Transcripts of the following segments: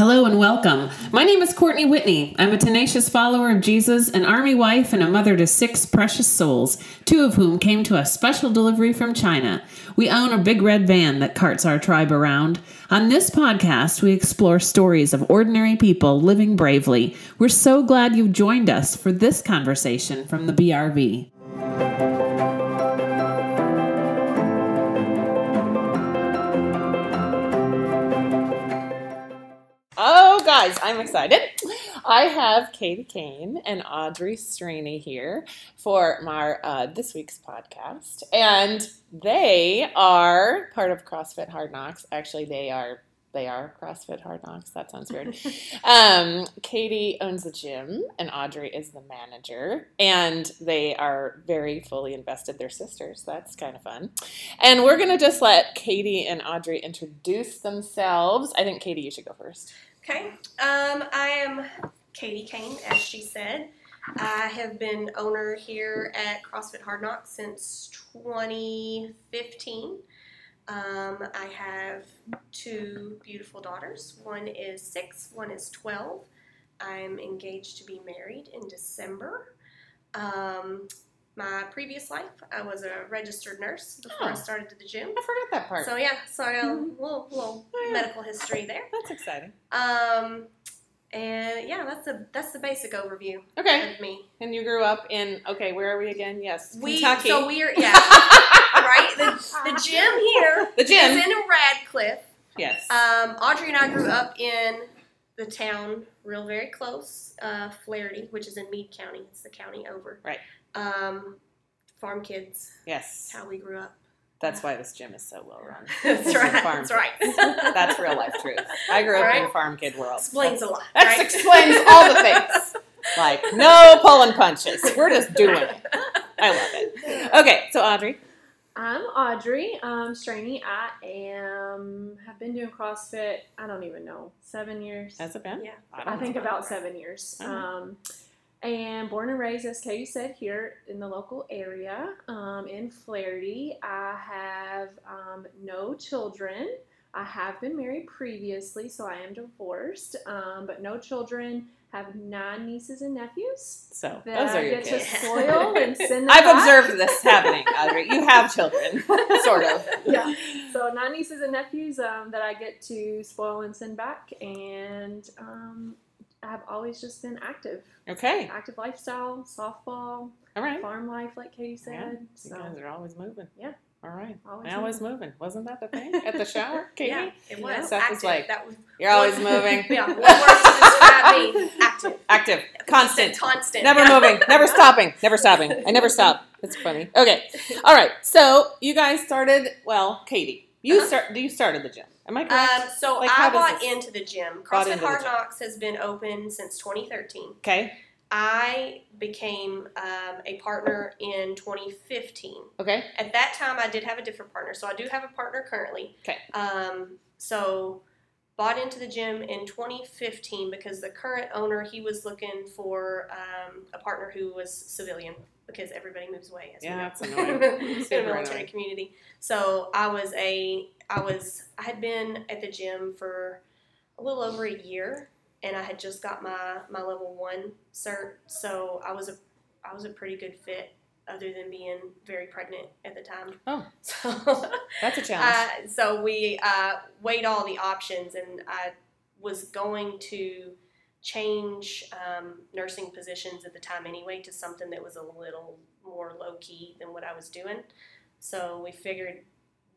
Hello and welcome. My name is Courtney Whitney. I'm a tenacious follower of Jesus, an army wife, and a mother to six precious souls, two of whom came to us special delivery from China. We own a big red van that carts our tribe around. On this podcast, we explore stories of ordinary people living bravely. We're so glad you've joined us for this conversation from the BRV. Guys, I'm excited. I have Katie Kane and Audrey Straney here for my uh, this week's podcast, and they are part of CrossFit Hard Knocks. Actually, they are they are CrossFit Hard Knocks. That sounds weird. um, Katie owns the gym, and Audrey is the manager, and they are very fully invested. They're sisters. That's kind of fun. And we're gonna just let Katie and Audrey introduce themselves. I think Katie, you should go first. Okay. Um, I am Katie Kane, as she said. I have been owner here at CrossFit Hard Knocks since 2015. Um, I have two beautiful daughters. One is six, one is 12. I'm engaged to be married in December. Um, my previous life, I was a registered nurse before I Oh. started to the gym. I forgot that part. So yeah, so I got a little, little Oh, yeah. medical history there. That's exciting. Um, and yeah, that's the that's the basic overview Okay. of me. And you grew up in okay, where are we again? Yes, We Kentucky. so we are yeah right. The, the gym here the gym. is in Radcliff. yes. Um, Audrey and I grew up in the town, real very close, uh, Flaherty, which is in Meade County. It's the county over. Right. Um, farm kids. yes. That's how we grew up. That's why this gym is so well run. That's right. That's right. That's real life truth. I grew up in Right. farm kid world. Explains a lot. That right? explains all the things. Like no pulling punches. We're just doing it. I love it. Okay, so Audrey. I'm Audrey um, Straney. I am have been doing CrossFit. I don't even know seven years. Has it been? Yeah. I I think know. about seven years. Alright. Um, and born and raised, as Katie said, here in the local area um, in Flaherty. I have um, no children. I have been married previously, so I am divorced, um, but no children. Have nine nieces and nephews So those are I your kids. to spoil and send I've back. observed this happening, Audrey. You have children, sort of. yeah. So nine nieces and nephews um, that I get to spoil and send back, and I've always just been active, Okay. active lifestyle, softball, All right. farm life, like Katie said. Yeah, You so guys are always moving. Yeah. All right. always, Always moving. Wasn't that the thing at the shower, Katie? Yeah, it was. Yeah. Seth was like, that was You're always moving. yeah. One word to describe me: active, Active. Constant. constant, Never moving. Never stopping. Never stopping. I never stop. It's funny. Okay. All right. So you guys started. Well, Katie, you Uh-huh. start. You started the gym. Am I correct? Um, so Like, I bought into the gym. CrossFit Hard. Knocks has been open since 2013. okay. I became um, a partner in 2015. Okay. At that time, I did have a different partner, so I do have a partner currently. Okay. Um, so bought into the gym in 2015 because the current owner he was looking for um, a partner who was civilian because everybody moves away as we Yeah, know. that's in the military community. So I was a I was I had been at the gym for a little over a year and I had just got my my level 1 cert. So I was a I was a pretty good fit other than being very pregnant at the time. Oh. So That's a challenge. uh, so we uh, weighed all the options, and I was going to change um, nursing positions at the time anyway to something that was a little more low key than what I was doing. So we figured,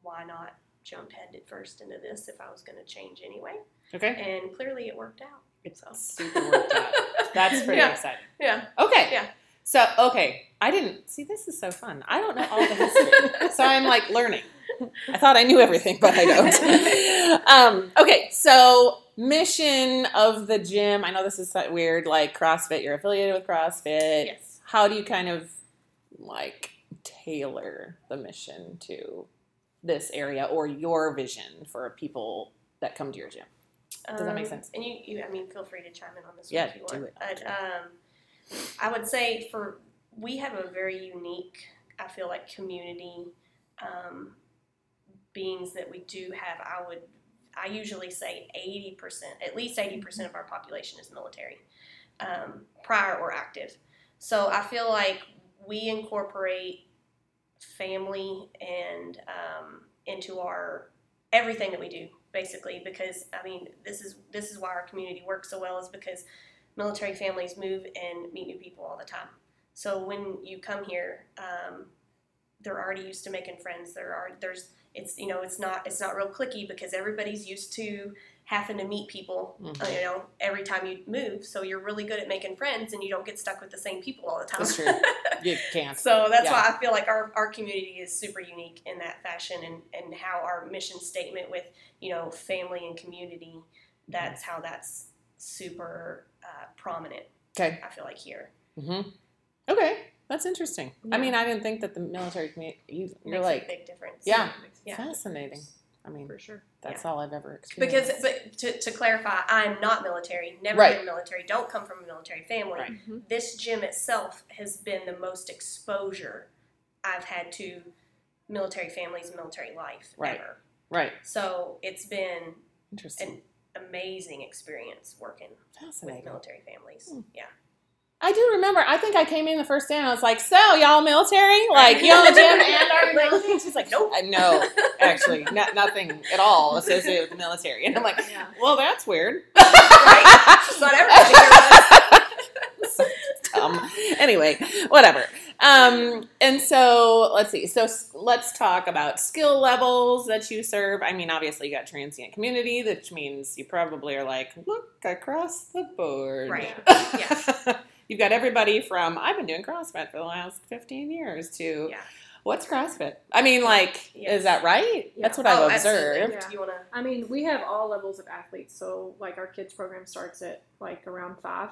why not jump head first into this if I was going to change anyway? okay. And clearly it worked out. It's So. super worked out. That's pretty Yeah. exciting. Yeah. Okay. Yeah. So okay, I didn't see. This is so fun. I don't know all the history, so I'm like learning. I thought I knew everything, but I don't. um, okay, so mission of the gym. I know this is weird, like CrossFit. You're affiliated with CrossFit. Yes. How do you kind of like tailor the mission to this area or your vision for people that come to your gym? Does that make Um, sense? And you, you, I mean, feel free to chime in on this Yeah, one if you do want. it. But um, I would say for we have a very unique, I feel like community um, beings that we do have. I would I usually say 80%, at least 80% of our population is military, um, prior or active. So I feel like we incorporate family and um, into our everything that we do basically because I mean this is this is why our community works so well is because military families move and meet new people all the time. So when you come here, um, they're already used to making friends. There are there's it's you know it's not it's not real clicky because everybody's used to having to meet people Mhm. you know every time you move. So you're really good at making friends and you don't get stuck with the same people all the time. That's true. You can't. So that's Yeah. why I feel like our, our community is super unique in that fashion and, and how our mission statement with, you know, family and community, that's how that's super uh, prominent, Okay. I feel like here. hmm Okay. That's interesting. I mean, I didn't think that the military community. You, you're Makes like a big difference. Yeah. Yeah. fascinating. I mean, for sure. that's all I've ever experienced. Because, but to, to clarify, I'm not military, never Right. been military, don't come from a military family. Right. Mhm. This gym itself has been the most exposure I've had to military families, military life Right. ever. right. So it's been Interesting. an amazing experience working with military families. Hmm. Yeah. I do remember. I think I came in the first day and I was like, "So, y'all military? Like, the gym and are military?" She's like, Nope. "I no, actually, no, nothing at all associated with the military." And I'm like, Yeah. "Well, that's weird." right? It's not everybody here um, anyway, whatever. Um, and so let's see. So let's talk about skill levels that you serve. I mean, obviously you got transient community, which means you probably are like, look across the board. Right. Yeah. You've got everybody from I've been doing CrossFit for the last 15 years to Yeah. what's CrossFit? I mean, like, Yes. is that right? Yeah. That's what Oh, I've observed. Yeah. Do you want to? I mean, we have all levels of athletes. So, like, our kids program starts at like around five,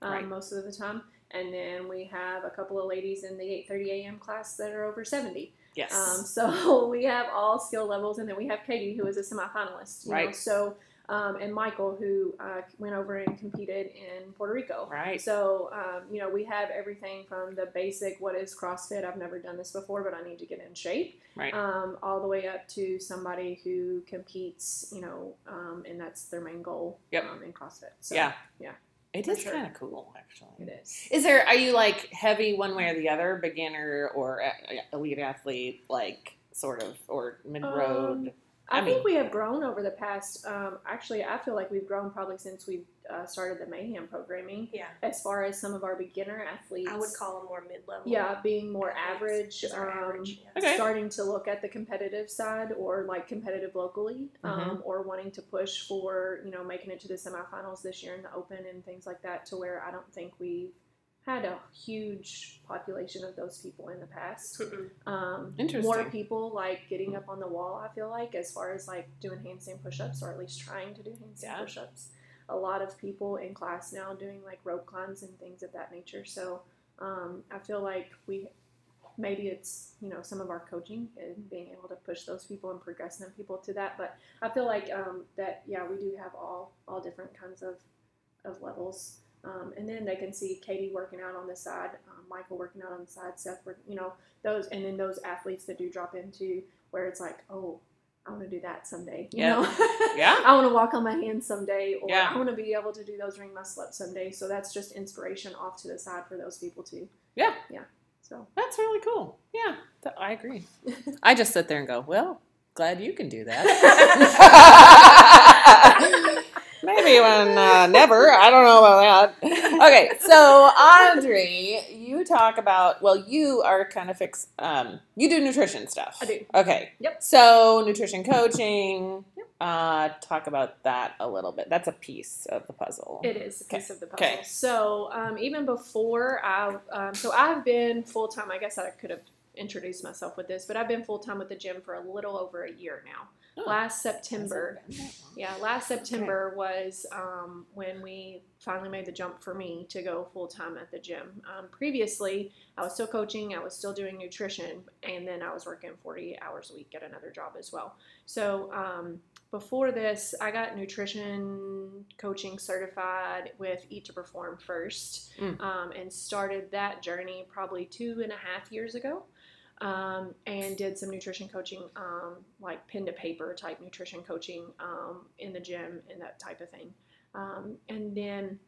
um, Right. most of the time, and then we have a couple of ladies in the eight thirty a.m. class that are over seventy. Yes. Um, so we have all skill levels, and then we have Katie, who is a semifinalist. You Know? Right. So, um, and Michael, who uh, went over and competed in Puerto Rico. right. So, um, you know, we have everything from the basic, what is CrossFit? I've never done this before, but I need to get in shape, Right. um, all the way up to somebody who competes, you know, um, and that's their main goal Yep. um, in CrossFit. So, yeah. yeah. It is sure. kind of cool, actually. It is. Is there? Are you like heavy one way or the other, beginner or elite athlete, like sort of, or mid road? I I, mean- think we have grown over the past. Um, actually, I feel like we've grown probably since we uh, started the Mayhem programming. Yeah. As far as some of our beginner athletes, I would call them more mid-level. yeah, being more average. Um, average, yeah. Okay. starting to look at the competitive side or like competitive locally um, Mm-hmm. or wanting to push for you know making it to the semifinals this year in the open and things like that to where i don't think we've had a huge population of those people in the past. Um, Interesting. more people like getting up on the wall i feel like as far as like doing handstand push-ups or at least trying to do handstand Yeah. push-ups. A lot of people in class now doing like rope climbs and things of that nature. So um, i feel like we maybe it's you know some of our coaching and being able to push those people and progress them people to that. But i feel like um, that yeah we do have all all different kinds of of levels um, and then they can see katie working out on the side um, michael working out on the side seth work, you know those and then those athletes that do drop into where it's like oh i want to do that someday you Yeah. know Yeah. i want to walk on my hands someday or Yeah. i want to be able to do those ring muscle ups someday so that's just inspiration off to the side for those people too Yeah. yeah so That's really cool. Yeah, I agree. I just sit there and go, well, glad you can do that. Maybe when uh, never. I don't know about that. Okay, so Audrey, you talk about well, you are kind of fix. Um, you do nutrition stuff. I do. Okay. Yep. So nutrition coaching. Uh, talk about that a little bit. That's a piece of the puzzle. It is a Okay. piece of the puzzle. Okay. So um, even before I, um, so I've been full time. I guess I could have introduced myself with this, but I've been full time with the gym for a little over a year now. Oh, Last September, been that long. yeah, last September was um, when we finally made the jump for me to go full time at the gym. Um, previously, I was still coaching, I was still doing nutrition, and then I was working 40 hours a week at another job as well. So um, before this, I got nutrition coaching certified with Eat to Perform first, Mm. um, and started that journey probably two and a half years ago. Um, and did some nutrition coaching, um, like pen to paper type nutrition coaching um, in the gym and that type of thing. Um, and then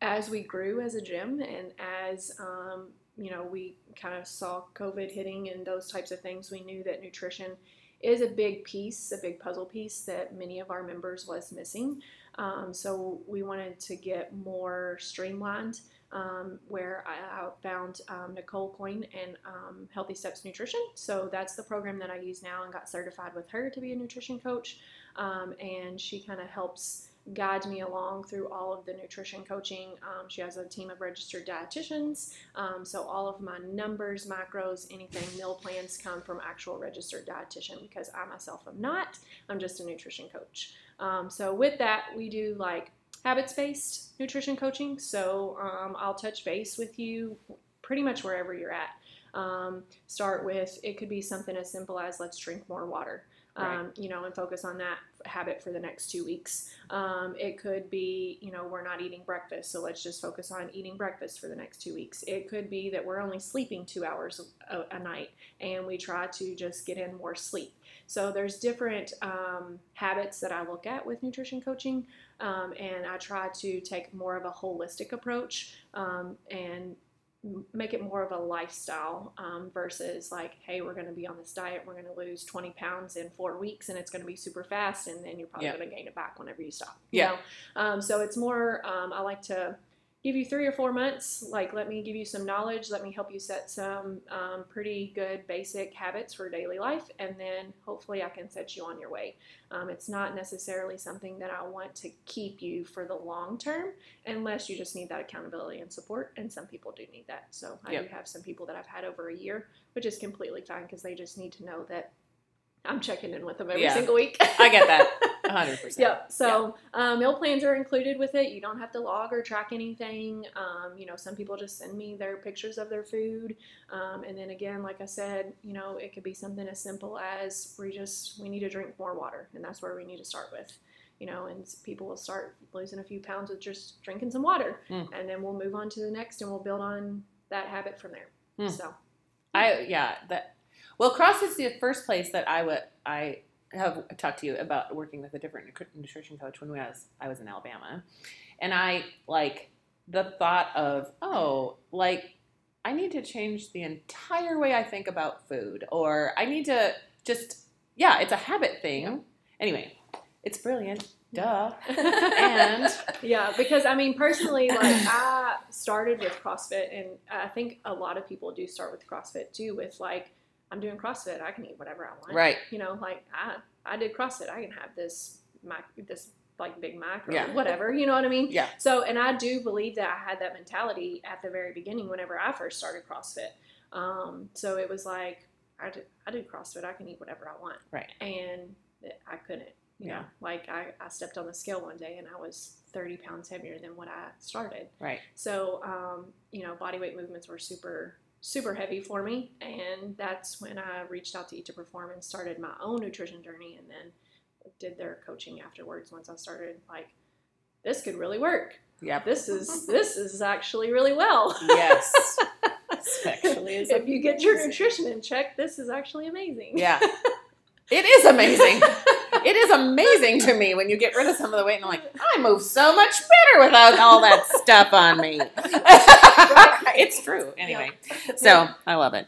as we grew as a gym and as um, you know we kind of saw COVID hitting and those types of things, we knew that nutrition is a big piece, a big puzzle piece that many of our members was missing. Um, so we wanted to get more streamlined. Um, where I, found um, Nicole Aucoin and um, Healthy Steps Nutrition. So that's the program that I use now and got certified with her to be a nutrition coach. Um, and she kind of helps guide me along through all of the nutrition coaching. Um, she has a team of registered dietitians, so all of my numbers, macros, anything, meal plans come from actual registered dietitian because I myself am not. I'm just a nutrition coach. Um, so with that, we do like habits-based nutrition coaching. So um, I'll touch base with you pretty much wherever you're at. Um, start with it could be something as simple as let's drink more water um, right. you know, and focus on that habit for the next two weeks. Um, it could be, you know, we're not eating breakfast, so let's just focus on eating breakfast for the next two weeks. It could be that we're only sleeping two hours a, a night and we try to just get in more sleep. So there's different um, habits that I look at with nutrition coaching, um, and I try to take more of a holistic approach um, and make it more of a lifestyle um, versus like, hey, we're going to be on this diet, we're going to lose 20 pounds in four weeks, and it's going to be super fast, and then you're probably going to gain it back whenever you stop. Yeah. Um, so it's more. Um, I like to give you three or four months. Like, let me give you some knowledge. Let me help you set some um, pretty good basic habits for daily life, and then hopefully I can set you on your way. Um, it's not necessarily something that I want to keep you for the long term, unless you just need that accountability and support. And some people do need that. So I yep. do have some people that I've had over a year, which is completely fine because they just need to know that I'm checking in with them every yeah. single week. I get that. 100%. Yep. So yeah. um, meal plans are included with it. You don't have to log or track anything. Um, you know, some people just send me their pictures of their food. Um, and then again, like I said, you know, it could be something as simple as we just, we need to drink more water. And that's where we need to start with. You know, and people will start losing a few pounds with just drinking some water. Mm. And then we'll move on to the next and we'll build on that habit from there. Mm. So. I, yeah, that, well, CrossFit's the first place that I would, I, have talked to you about working with a different nutrition coach when I was I was in Alabama, and I like the thought of oh like I need to change the entire way I think about food, or I need to just yeah, it's a habit thing. Yeah. Anyway, it's brilliant. Duh. and yeah, because I mean, personally, like I started with CrossFit, and I think a lot of people do start with CrossFit too, with like I'm doing CrossFit. I can eat whatever I want. Right. You know, like I I did CrossFit. I can have this Mac this like Big Mac or yeah. whatever. You know what I mean? Yeah. So and I do believe that I had that mentality at the very beginning whenever I first started CrossFit. Um, so it was like I did I did CrossFit. I can eat whatever I want. Right. And I couldn't. You yeah. know, like I, I stepped on the scale one day and I was 30 pounds heavier than what I started. Right. So, um, you know, body weight movements were super super heavy for me. And that's when I reached out to Eat to Perform and started my own nutrition journey and then did their coaching afterwards once I started like this could really work. Yeah. This is this is actually really well. Yes. actually if you get your nutrition in check, this is actually amazing. Yeah. It is amazing. it is amazing to me when you get rid of some of the weight and I'm like, I move so much better without all that stuff on me. it's true. Anyway, so I love it.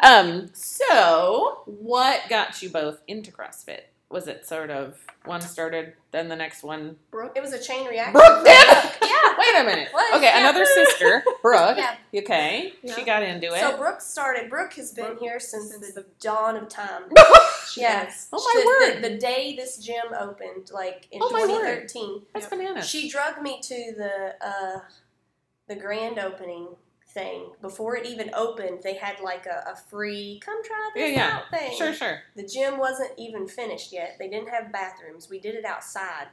Um, so, what got you both into CrossFit? Was it sort of one started, then the next one? Brooke. It was a chain reaction. Brooke did. yeah. Wait a minute. What? Okay, yeah. another sister, Brooke. yeah. Okay, yeah. she got into it. So Brooke started. Brooke has been Brooke, here since, since the, the dawn of time. yes. Oh my she, word. The, the, day this gym opened, like in oh 2013. That's bananas. She drugged me to the uh, the grand opening thing before it even opened. They had like a, a free come try this yeah, yeah. out thing. Sure, sure. The gym wasn't even finished yet. They didn't have bathrooms. We did it outside.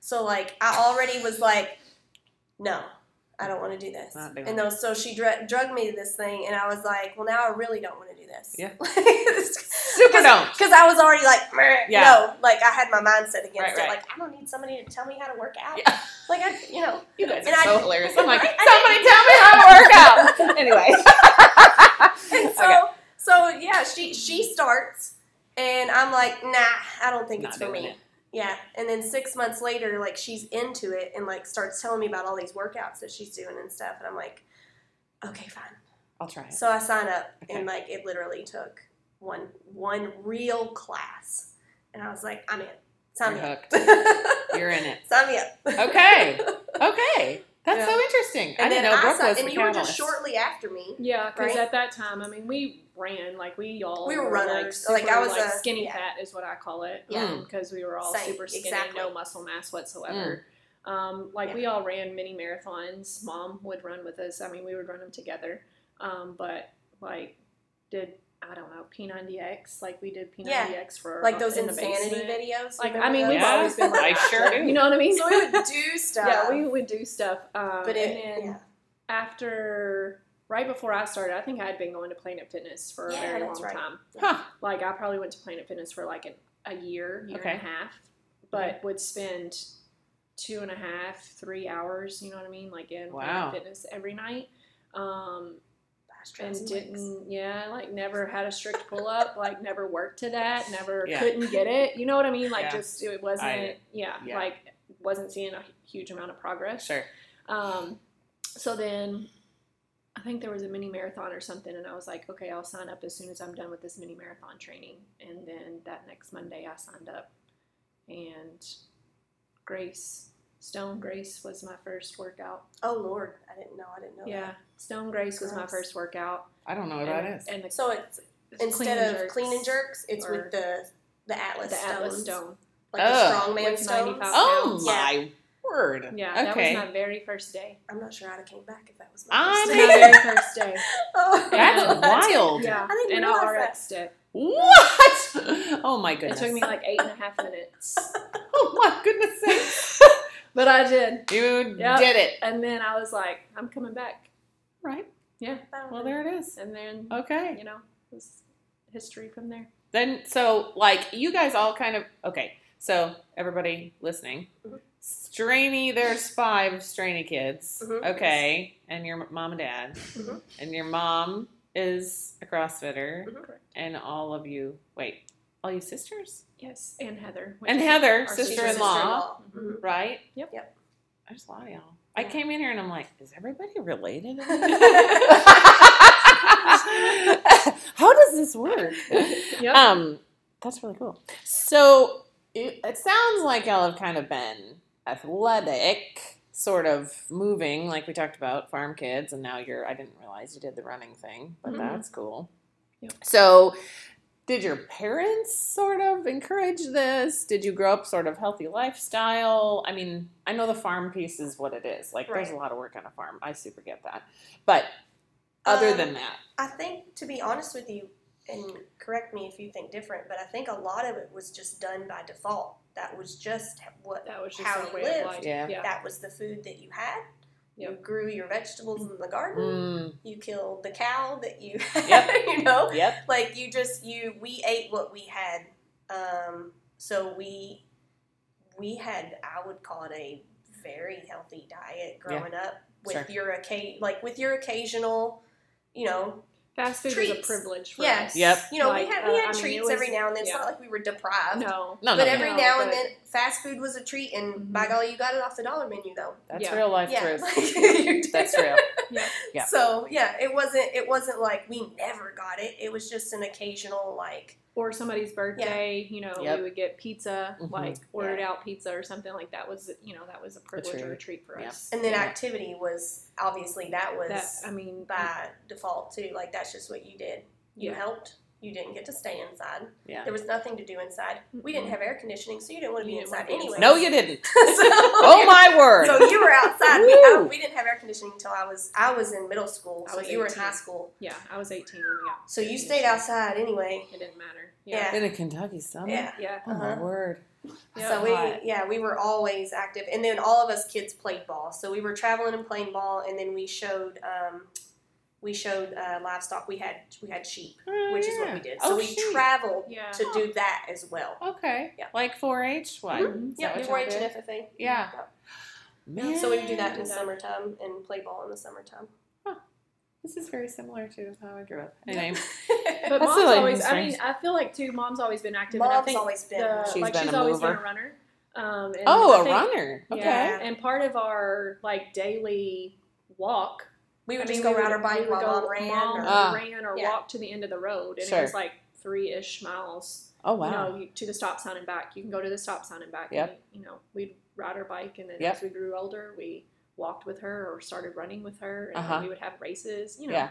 So like I already was like, no, I don't want to do this. And those, so she dr- drugged me to this thing, and I was like, well, now I really don't want to do this. Yeah. Super don't. Because I was already like, yeah. no, like I had my mindset against right, it. Right. Like I don't need somebody to tell me how to work out. Yeah. Like I, you know, you guys are so I, hilarious. I'm like, somebody tell me how to work out. anyway. and so, okay. so yeah, she she starts, and I'm like, nah, I don't think Not it's for me. it. Yeah, and then six months later, like she's into it and like starts telling me about all these workouts that she's doing and stuff, and I'm like, okay, fine. I'll try it. So I sign up, Okay. and like it literally took one one real class, and I was like, I'm in. Sign You're me up. You're in it. Sign me up. Okay. Okay. That's Yeah. so interesting. I And didn't then know I Brooke signed, was and the you were just shortly after me. Yeah, because Right? at that time, I mean, we ran like we all We were like, runners. Like, super, I was like, a- skinny yeah. fat is what I call it. Yeah. because we were all Same, super skinny, exactly. no muscle mass whatsoever. Um, like Yeah. we all ran mini marathons. Mom would run with us. I mean, we would run them together. Um, but like did I don't know P90X like we did P90X Yeah. for Like those in insanity basement. videos. Like I mean, those? we've Yeah. always been like I that, sure do. You know what I mean? So we would do stuff. yeah, we would do stuff. Um, But it, and then yeah. after right before I started, I think I had been going to Planet Fitness for a very long right. time. Huh. Like I probably went to Planet Fitness for like an, a year, year Okay. and a half, but would spend two and a half, three hours. You know what I mean? Like in Wow. Planet Fitness every night. Um, Fast and trails and legs. didn't yeah like never had a strict pull up like never worked to that never Yeah. couldn't get it you know what i mean like Yeah. just it wasn't I- yeah, yeah. like wasn't seeing a huge amount of progress Sure. um so then i think there was a mini marathon or something and i was like okay i'll sign up as soon as i'm done with this mini marathon training and then that next monday i signed up and grace stone grace was my first workout Oh Lord, I didn't know. I didn't know. yeah stone grace was my Gross. first workout I don't know what and, that is. and the So it's It's instead clean of jerks. clean and jerks, it's or- with the the Atlas the stones, Atlas stone. like the strongman With stones. 95 Oh pounds. my word. Yeah, that was my very first day. I'm not sure I'd have came back if that was my I first My day. very first day. oh, That's Yeah. wild. Yeah, I didn't and I realize RX'd it. What? Oh my goodness. It goodness. took me like eight and a half minutes, Oh my goodness sakes. But I did. You Yep. did it. And then I was like, I'm coming back. Right. Yeah. Well, there it is. And then Okay. you know, it was history from there. Then, so like you guys all kind of okay. So everybody listening, Mhm. Straney. There's five Straney kids. Mhm. Okay, and your mom and dad, Mhm. and your mom is a CrossFitter, Mhm. And all of you. Wait, all you sisters, Yes, and Heather. which and is Heather, our sister-in-law, Mhm. right? Yep. Yep. There's a lot of y'all. I came in here and I'm like, is everybody related? How does this work? Yep. Um, that's really cool. So it, it sounds like y'all have kind of been athletic, sort of moving, like we talked about, farm kids, and now you're. I didn't realize you did the running thing, but Mhm. that's cool. Yep. So. Did your parents sort of encourage this? Did you grow up sort of healthy lifestyle? I mean, I know the farm piece is what it is. Like, there's a lot of work on a farm. I super get that. But other Um, than that, I think, to be honest with you, and correct me if you think different, but I think a lot of it was just done by default. That was just what that was just how our you lived. Yeah. Yeah. that was the food that you had. You Yep. grew your vegetables in the garden. mm, You killed the cow that you Yep. you know, yep, like you just you we ate what we had. Um, so we we had I would call it a very healthy diet growing up with Sure. your occa- like with your occasional, you know, Fast food was a privilege for Yeah. us. Yep. you know Like, we had we uh, had I mean, it treats was- every now and then. It's yeah. not like we were deprived. No. no, But no, every No, now and then, fast food was a treat, and Mhm. by golly, you got it off the dollar menu though. that's Yeah. real life yeah, truth. That's real. Yeah. So yeah, it wasn't. It wasn't like we never got it. It was just an occasional like. Or somebody's birthday, you know, Yep. we would get pizza, Mhm. like ordered out pizza or something like that was, you know, that was a privilege or a treat. treat for Yeah. us. And then Yeah. activity was obviously that was that I mean, by default too. Like that's just what you did. You Yeah. helped. You didn't get to stay inside. Yeah. There was nothing to do inside. We didn't have air conditioning, so you didn't want to be inside anyway. No, you didn't. so, Oh my word. So you were outside. we, I, we didn't have air conditioning until I was I was in middle school. I So was you were in high school. yeah, I was 18 when we got. So you stayed outside anyway. It didn't matter. Yeah. Yeah. In a Kentucky summer. Yeah. Yeah. Oh my Uh-huh. word. Yeah. So we yeah we were always active, and then all of us kids played ball. So we were traveling and playing ball, and then we showed um, we showed uh, livestock. We had we had sheep, Oh, which is what we did. Oh, So we sheep. traveled Yeah. to do that as well. Okay. Yeah. Like 4-H. What? Mhm. Yeah, what we y'all were and did? everything. Yeah. Man. So we would do that in the Yeah. summertime and play ball in the summertime. This is very similar to how I grew up. Anyway, But mom's really always. I mean, I feel like too. Mom's always been active. and I Mom's think always been. the, She's like been she's a always been mover. a runner. Um, and oh, I a think- runner. Okay. Yeah. And part of our like daily walk, we would I just go we ride would- our we bike would while go- mom ran. mom or, Ah. ran or Yeah. walked to the end of the road, and Sure. it was like three ish miles. Oh wow. You know, you- to the stop sign and back. You can go to the stop sign and back. Yep. And, you know, we'd ride our bike, and then Yep. as we grew older, we walked with her or started running with her, and Uh-huh. we would have races. You know, Yeah.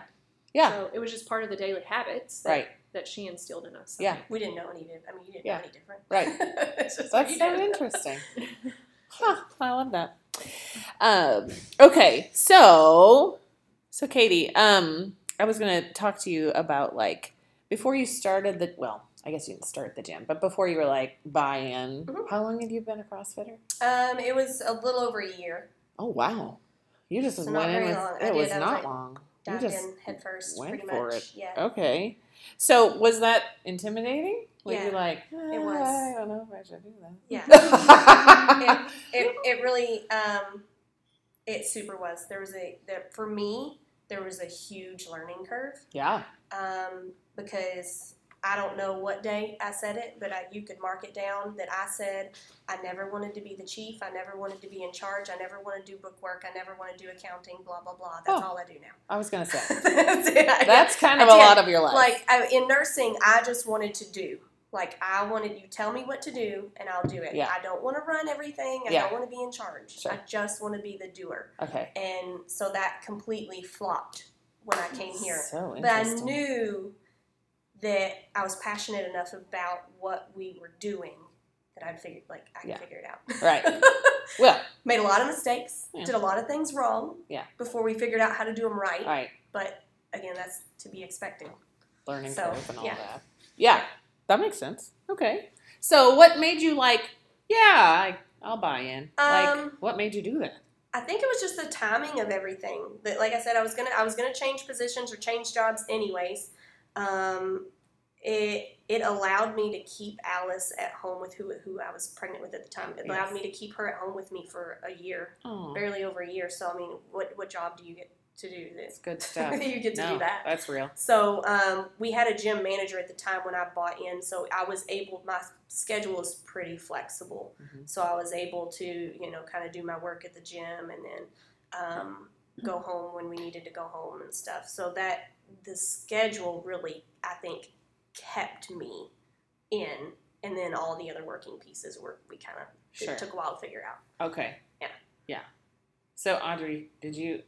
Yeah. So it was just part of the daily habits that, Right. that she instilled in us. I Yeah. think. we didn't know any different. I mean, you didn't Yeah. know any different. Right. It's just what That's you so did. interesting. Huh, I love that. Um, okay, so so Katie, um, I was gonna talk to you about like before you started the well, I guess you didn't start the gym, but before you were like buy in, Mhm. how long have you been a CrossFitter? Um, it was a little over a year. Oh wow, you just So went in with it did, was not like, long. You just in head first, went pretty for much. it. Yeah. okay. So was that intimidating? Were you Yeah, like, it "Ah, was. I don't know if I should do that. Yeah. it, it really um, it super was. There was a there for me there was a huge learning curve yeah. um, because I don't know what day I said it, but I, you could mark it down that I said I never wanted to be the chief. I never wanted to be in charge. I never want to do bookwork. I never want to do accounting. Blah blah blah. That's Oh. all I do now. I was gonna say That's. That's kind of I a did. lot of your life. like I, in nursing, I just wanted to do. Like I wanted you tell me what to do and I'll do it. Yeah. I don't want to run everything. I Yeah. don't want to be in charge. Sure. I just want to be the doer. okay. And so that completely flopped when I came here. So But I knew that I was passionate enough about what we were doing that I'd figured like I could Yeah. figure it out. Right. Well, Made a lot of mistakes. Yeah. Did a lot of things wrong. Yeah. Before we figured out how to do them right. right. But again, that's to be expected. Learning So, curve and all yeah. that. Yeah, that makes sense. Okay. So, what made you like? Yeah, I, I'll buy in. like, Um, what made you do that? I think it was just the timing of everything. That, like I said, I was gonna I was gonna change positions or change jobs anyways. Um, it it allowed me to keep Alice at home with who who I was pregnant with at the time. It allowed Yes. me to keep her at home with me for a year, Oh, barely over a year. So I mean, what what job do you get to do it's this? good stuff. you get to no, do that. That's real. So um, we had a gym manager at the time when I bought in, so I was able. My schedule is pretty flexible, Mhm. so I was able to, you know, kind of do my work at the gym and then um, go home when we needed to go home and stuff. So that the schedule really, I think, kept me in, and then all the other working pieces were we kind of Sure. took a while to figure out. Okay. Yeah. Yeah. So, Audrey, did you?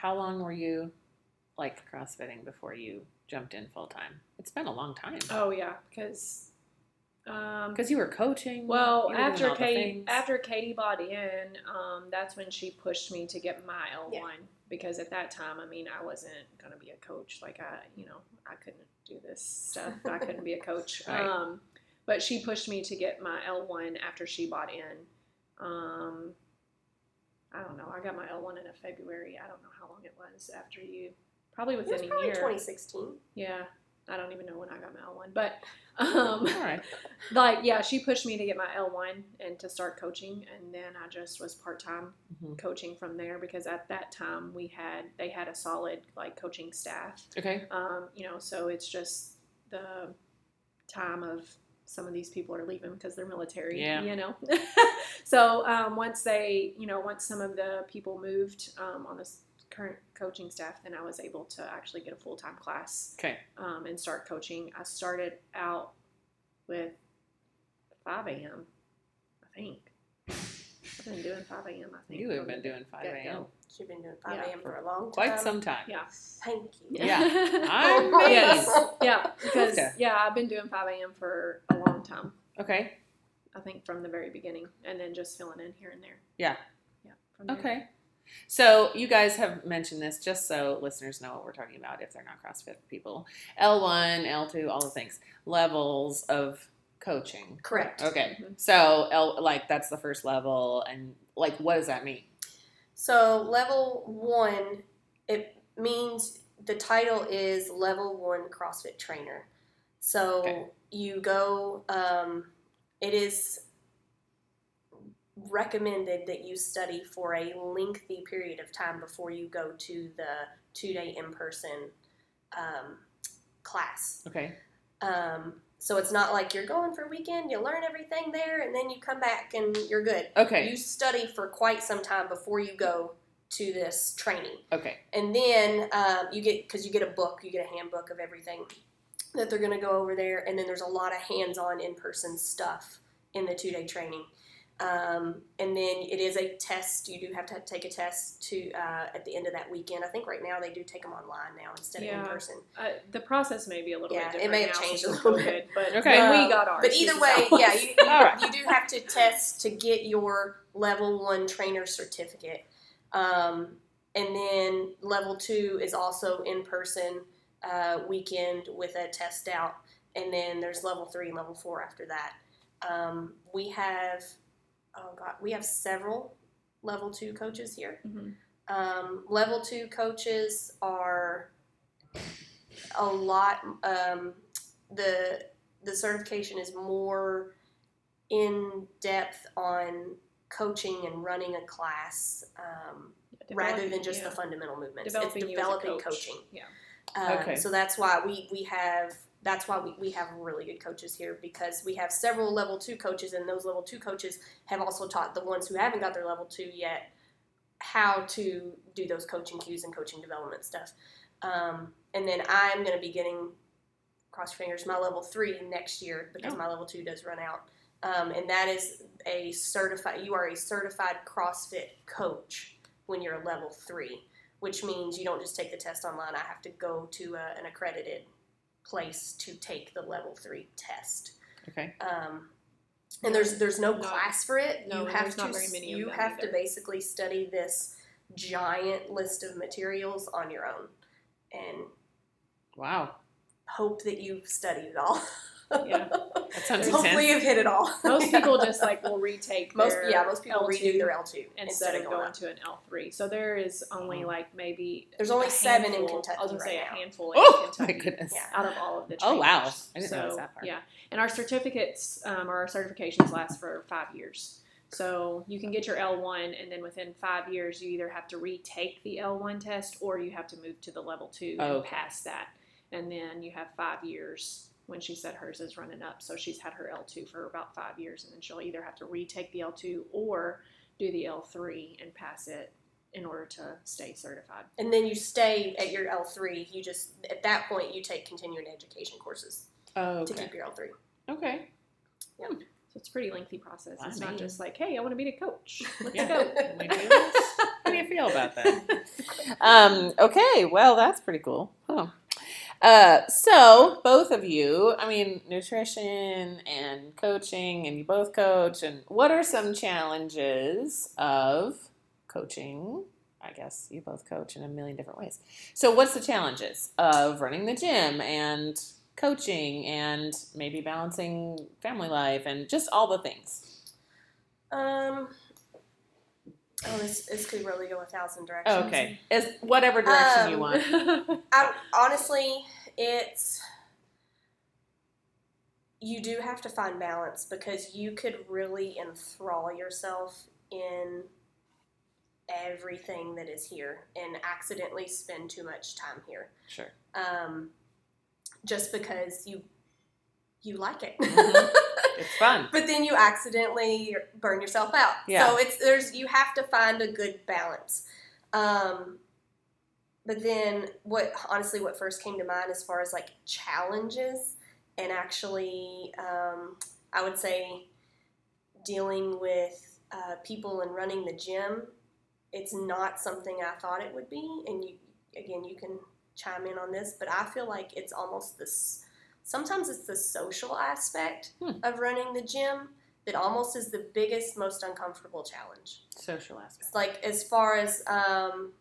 How long were you like CrossFitting before you jumped in full time? It's been a long time. Oh yeah, because um, Because you were coaching. well were after Katie after Katie bought in, um, that's when she pushed me to get my L one Yeah. because at that time, I mean, I wasn't gonna be a coach. Like I, you know, I couldn't do this stuff. I couldn't be a coach. Right. Um, but she pushed me to get my L one after she bought in. I don't know. I got my L one in a February. I don't know how long it was after you. Probably It was within a year. 2016. Yeah, I don't even know when I got my L one, but um, all right. like yeah, she pushed me to get my L one and to start coaching, and then I just was part time Mhm. coaching from there because at that time we had they had a solid like coaching staff, Okay. um, you know, so it's just the time of some of these people are leaving because they're military, Yeah. you know. so um, once they, you know, once some of the people moved um, on this current coaching staff, then I was able to actually get a full time class Okay. um, and start coaching. I started out with 5 a.m. I think. I've been doing 5 a.m. I think. You have been doing 5 a.m. She's been doing 5 Yeah. a.m. for a long time. Quite some time. Yeah. Thank you. Yeah. I'm Yes. amazed. Yeah, because Okay. yeah, I've been doing 5 a.m. for a time. Okay. I think from the very beginning, and then just filling in here and there. Yeah. Yeah. Okay. So you guys have mentioned this just so listeners know what we're talking about if they're not CrossFit people. L1, L2, all the things. Levels of coaching. Correct. Okay. Mhm. So L like that's the first level and like what does that mean? So level one, it means the title is level one CrossFit trainer. So Okay. you go. Um, it is recommended that you study for a lengthy period of time before you go to the two day in person um, class. Okay. Um, so it's not like you're going for a weekend, you learn everything there, and then you come back and you're good. Okay. You study for quite some time before you go to this training. Okay. And then um, you get, because you get a book, you get a handbook of everything that they're going to go over there. And then there's a lot of hands on in person stuff in the two day training. Um, and then it is a test. You do have to take a test to uh, at the end of that weekend. I think right now they do take them online now instead of in person. Uh, the process may be a little Yeah, bit it may have now changed a little COVID, but Okay. Um, we got ours. But either way, how yeah, you, you, All right. you do have to test to get your level one trainer certificate. Um, and then level two is also in person uh, weekend with a test out. And then there's level three and level four after that. Um, we have, oh God, we have several level two coaches here. Mhm. Um, level two coaches are a lot. Um, the the certification is more in depth on coaching and running a class um, rather than just yeah. the fundamental movements. developing it's you as a developing coach. coaching. Yeah. Uh, Okay. So that's why we, we have that's why we, we have really good coaches here because we have several level two coaches and those level two coaches have also taught the ones who haven't got their level two yet how to do those coaching cues and coaching development stuff. Um, and then I'm going to be getting cross your fingers my level three next year because Oh. my level two does run out. Um, and that is a certified. You are a certified CrossFit coach when you're a level three which means you don't just take the test online. I have to go to a, an accredited place to take the level three test. Okay. Um, and there's there's no Not- class for it. no, you have there's to not very many of you them have to basically study this giant list of materials on your own and Wow. hope that you've studied it all. Yeah. That sounds Hopefully you've hit it all. Most people just like will retake most their yeah most people L2 redo their L two instead of going going up. to an L three. So there is only Oh. like maybe There's only a seven in handful- Kentucky I was gonna say right a now. handful in Oh my goodness. Out of all of the Oh, wow. I didn't so, realize that part. Yeah, and our certificates um, or our certifications last for five years. So you can get your L1, and then within five years, you either have to retake the L1 test or you have to move to the level two Oh, and okay. pass that. And then you have five years when she said hers is running up. So she's had her L2 for about five years, and then she'll either have to retake the L2 or do the L3 and pass it in order to stay certified. And then you stay at your L three. You just at that point you take continuing education courses Oh, to keep your L three. Okay. Yeah. So it's a pretty lengthy process. I It's not mean- just like, hey, I want to be a coach. Let's Yeah. go. Can we do this? How do you feel about that? Um, okay, well, that's pretty cool. Huh. Uh, so both of you, I mean, nutrition and coaching, and you both coach. And what are some challenges of coaching? I guess you both coach in a million different ways. So, what's the challenges of running the gym and coaching and maybe balancing family life and just all the things? Um. Oh, this this could really go a thousand directions. Okay, it's whatever direction you Um, want. I, honestly, it's you do have to find balance because you could really enthrall yourself in everything that is here and accidentally spend too much time here. Sure. Um, just because you you like it. Mhm. It's fun. but then you accidentally burn yourself out. Yeah. So it's there's you have to find a good balance. Um, but then what honestly what first came to mind as far as like challenges and actually um, I would say dealing with uh, people and running the gym. It's not something I thought it would be, and you again you can chime in on this, but I feel like it's almost this. Sometimes it's the social aspect Hmm. of running the gym that almost is the biggest, most uncomfortable challenge. Social aspect. It's like as far as um,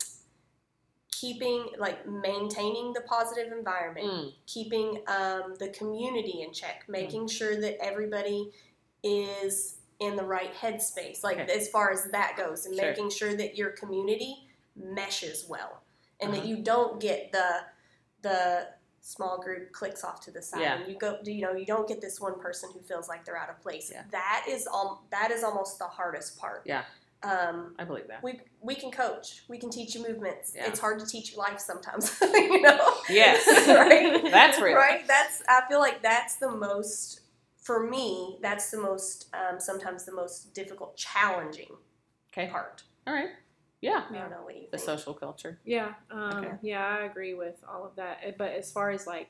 keeping, like maintaining the positive environment, Mm, keeping um, the community in check, making sure that everybody is in the right headspace, like Okay. as far as that goes, and Sure. making sure that your community meshes well, and that Uh-huh. you don't get the the small group clicks off to the side Yeah. and you go you know you don't get this one person who feels like they're out of place Yeah. that is all that is almost the hardest part Yeah. um, I believe that. we we can coach we can teach you movements Yeah. it's hard to teach you life sometimes you know Yes. right That's real. right that's i feel like that's the most for me that's the most um, sometimes the most difficult challenging Okay. part All right. Yeah. i don't know what you The think social culture. Yeah, um, Okay. yeah, I agree with all of that. Uh, But as far as like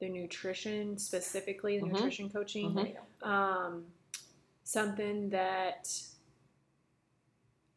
the nutrition, specifically the Mhm. nutrition coaching, Mhm. um, something that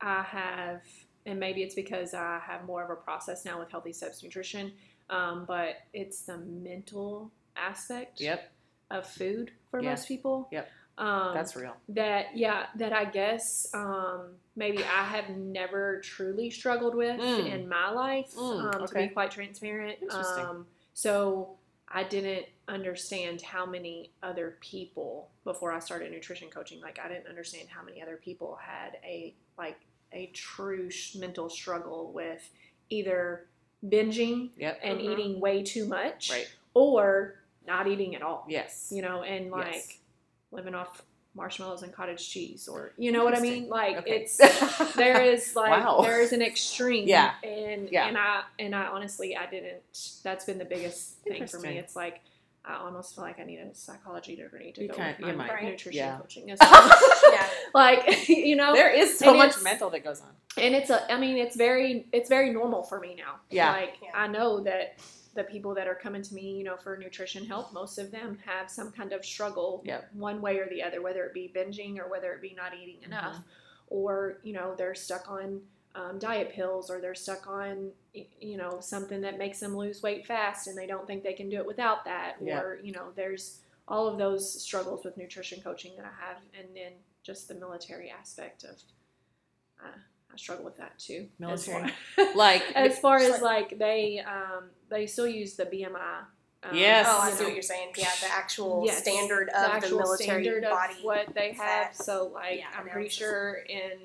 I have, and maybe it's because I have more of a process now with Healthy Steps Nutrition, um, but it's the mental aspect Yep. of food for Yeah. most people. Yep. Um, That's real. that yeah that i guess um, maybe i have never truly struggled with Mm. in my life Mm, um, to be quite transparent um, so i didn't understand how many other people before i started nutrition coaching like i didn't understand how many other people had a like a true sh- mental struggle with either binging Yep. and Mhm. eating way too much Right. or not eating at all Yes. you know, and like Yes. Living off marshmallows and cottage cheese, or you know what I mean? Like Okay. it's there is like Wow. there is an extreme, Yeah. and Yeah. and I and I honestly I didn't. That's been the biggest thing for me. It's like I almost feel like I need a psychology degree to You go can't- with you my might. nutrition Yeah. coaching. as well. yeah like you know, There is so much mental that goes on. and it's a i mean it's very it's very normal for me now Yeah. like Yeah. i know that the people that are coming to me you know for nutrition help most of them have some kind of struggle Yep. one way or the other whether it be binging or whether it be not eating Mm-hmm. enough or you know they're stuck on um, diet pills or they're stuck on you know something that makes them lose weight fast and they don't think they can do it without that Yep. or you know there's all of those struggles with nutrition coaching that i have and then just the military aspect of uh, I struggle with that too. as Military. far- Like, as far as like they um, they still use the BMI. Um, Yes. oh i see know, what you're saying yeah the actual Yes, standard of the, actual military standard body of what they have. fat. So like Yeah, I'm pretty sure in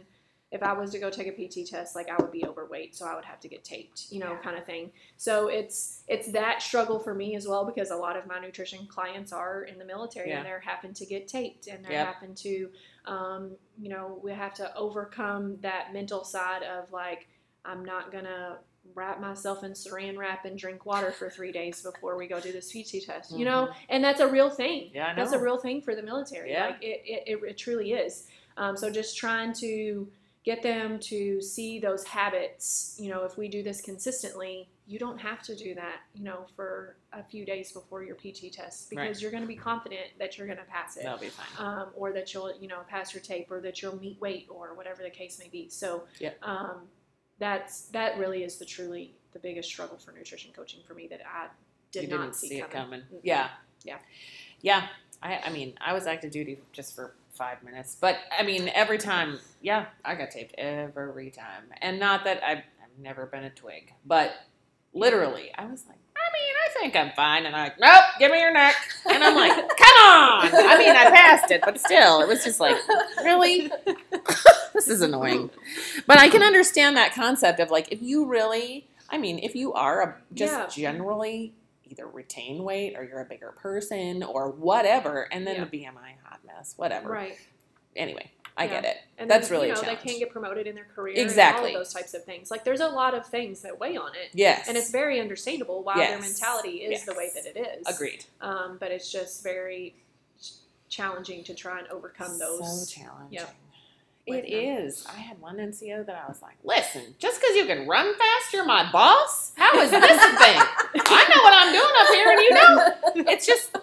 if I was to go take a PT test, like I would be overweight, so I would have to get taped, you know, Yeah. kind of thing. So it's it's that struggle for me as well because a lot of my nutrition clients are in the military Yeah. and they're having to get taped and they're Yep. having to, um, you know, we have to overcome that mental side of like I'm not gonna wrap myself in saran wrap and drink water for three days before we go do this PT test, you know, and that's a real thing. Mm-hmm. Yeah, I That's a real thing for the military. Yeah. Like it, it, it, it truly is. Um, so just trying to get them to see those habits. You know, if we do this consistently, you don't have to do that. You know, for a few days before your PT test because Right. you're going to be confident that you're going to pass it. that'll be fine. Um, or that you'll, you know, pass your tape, or that you'll meet weight, or whatever the case may be. So, Yep. um, that's that really is the truly the biggest struggle for nutrition coaching for me that I did you not didn't see, see it coming. Mm-mm. Yeah. Yeah. Yeah. I, I mean, I was active duty just for five minutes, but I mean, every time, yeah, I got taped every time. And not that I've, I've never been a twig, but literally, I was like, I mean, I think I'm fine. And I'm like, nope, give me your neck. And I'm like, come on. I mean, I passed it, but still, it was just like, really? this is annoying. But I can understand that concept of like, if you really, I mean, if you are a, just Yeah. generally either retain weight or you're a bigger person or whatever, and then Yeah. the BMI hot mess, whatever. Right. Anyway, I Yeah. get it. And That's then, really you know, they can't get promoted in their career. Exactly. And all of those types of things. Like there's a lot of things that weigh on it. Yes. And it's very understandable why their mentality is the way that it is. agreed. Um, but it's just very challenging to try and overcome those. So challenging. Yep. It them. is. I had one NCO that I was like, listen, just because you can run fast, you're my boss? How is this a thing? I know what I'm doing up here and you don't. It's just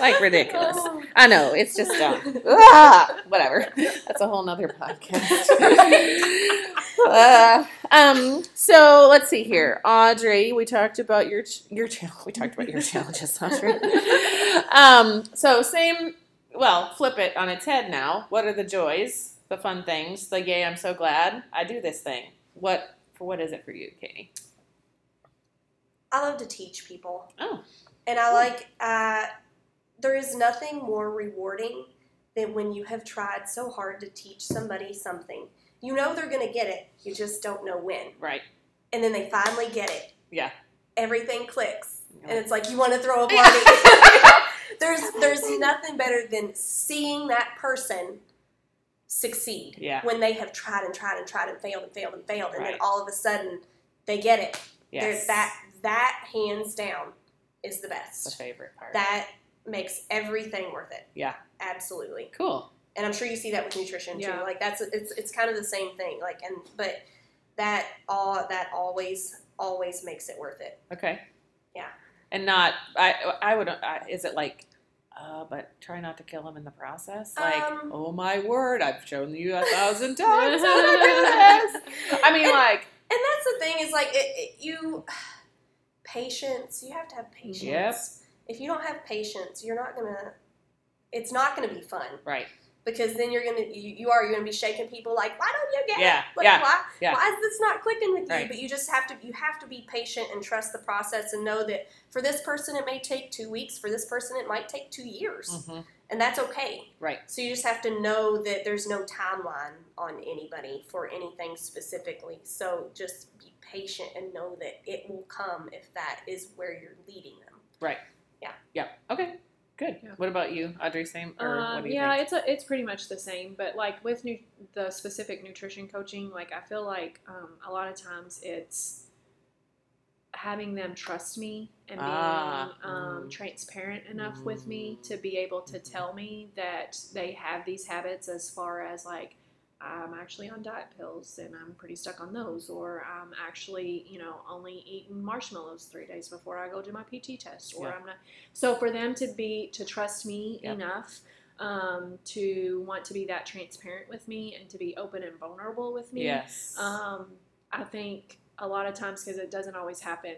like ridiculous. I know. It's just um, ah, whatever. That's a whole nother podcast. uh, um. So let's see here, Audrey. We talked about your ch- your chal- we talked about your challenges, Audrey. um. So same. Well, flip it on its head now. What are the joys, the fun things, the yay? I'm so glad I do this thing. What for? What is it for you, Katie? I love to teach people. Oh. And I like, uh, there is nothing more rewarding than when you have tried so hard to teach somebody something. You know they're going to get it, you just don't know when. Right. And then they finally get it. Yeah. Everything clicks. and it's like you want to throw a party. there's there's nothing better than seeing that person succeed Yeah. when they have tried and tried and tried and failed and failed and failed, and Right. then all of a sudden they get it. There's yes. that that hands down is the That's the best. favorite part. That makes everything worth it. Yeah. absolutely. cool. And I'm sure you see that with nutrition too. Yeah. Like that's it's it's kind of the same thing. Like and but that all that always always makes it worth it. Okay. Yeah. And not, I, I would, I, is it like, uh, but try not to kill him in the process? Like, Um, oh my word, I've shown you a thousand times how to do this. I mean, like, And that's the thing is like it, it, you patience. You have to have patience. Yep. If you don't have patience, you're not gonna. It's not gonna be fun right. because then you're gonna you, you are you're gonna be shaking people like why don't you get Yeah, it? Like, yeah, Why, yeah. why is this not clicking with you? Right. But you just have to you have to be patient and trust the process and know that for this person it may take two weeks. For this person it might take two years, hmm and that's okay. Right. So you just have to know that there's no timeline on anybody for anything specifically. So just be patient and know that it will come if that is where you're leading them. Yeah. Yeah. Okay. Good. Yeah. What about you, Audrey? Same? Or what Um, do you yeah, think? it's a, it's pretty much the same, but like with nu- the specific nutrition coaching, like I feel like um, a lot of times it's having them trust me and being Ah, um, mm. transparent enough with me to be able to tell me that they have these habits as far as like I'm actually on diet pills and I'm pretty stuck on those, or I'm actually, you know, only eating marshmallows three days before I go do my PT test, or Yeah. I'm not. So for them to be to trust me Yep. enough um, to want to be that transparent with me and to be open and vulnerable with me, Yes. um, I think a lot of times because it doesn't always happen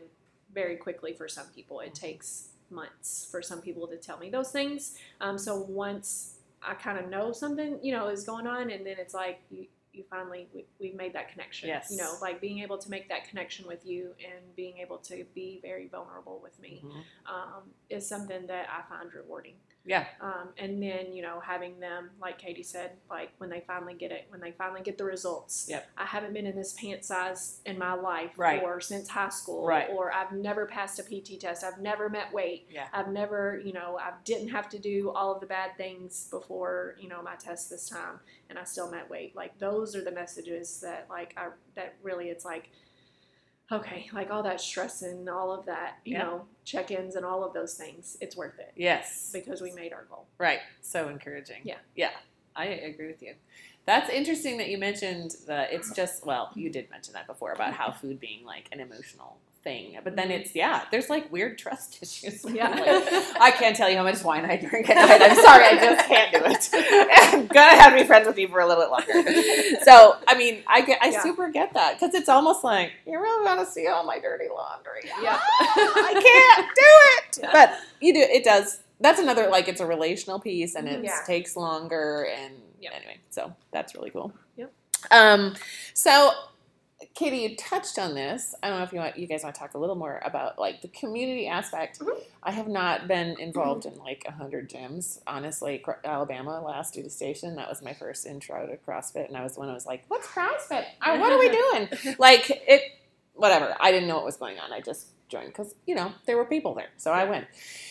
very quickly for some people. It takes months for some people to tell me those things. Um, so once I kind of know something, you know, is going on, and then it's like you, you finally we, we've made that connection. Yes. You know, like being able to make that connection with you and being able to be very vulnerable with me Mhm. um, is something that I find rewarding. Yeah. Um, and then you know having them, like Katie said, like when they finally get it, when they finally get the results. Yep. I haven't been in this pant size in my life Right. or since high school, Right. or I've never passed a PT test. I've never met weight. Yeah. I've never, you know, I didn't have to do all of the bad things before, you know, my test this time, and I still met weight. Like those are the messages that, like, I that really, it's like, okay, like all that stress and all of that, you Yeah. know, check-ins and all of those things, it's worth it Yes. because we made our goal. Right. So encouraging. Yeah. Yeah. I agree with you. That's interesting that you mentioned that it's just well, you did mention that before about how food being like an emotional thing. But then it's yeah, there's like weird trust issues. Yeah. Like, I can't tell you how much wine I drink at night. I'm sorry, I just can't do it. I'm gonna have to be friends with you for a little bit longer. So I mean, I get, I Yeah. super get that because it's almost like you really want to see all my dirty laundry. Yeah. I can't do it. But you do. It does. That's another like it's a relational piece, and it Yeah. takes longer. And Yep. anyway, so that's really cool. Yep. Um. So. Katie, you touched on this. I don't know if you want, you guys want to talk a little more about like the community aspect. Mhm. I have not been involved in like a hundred gyms. Honestly, Alabama last duty station. That was my first intro to CrossFit, and I was when I was like, "What's CrossFit? Uh, What are we doing?" like it, whatever. I didn't know what was going on. I just joined because you know there were people there, so I went.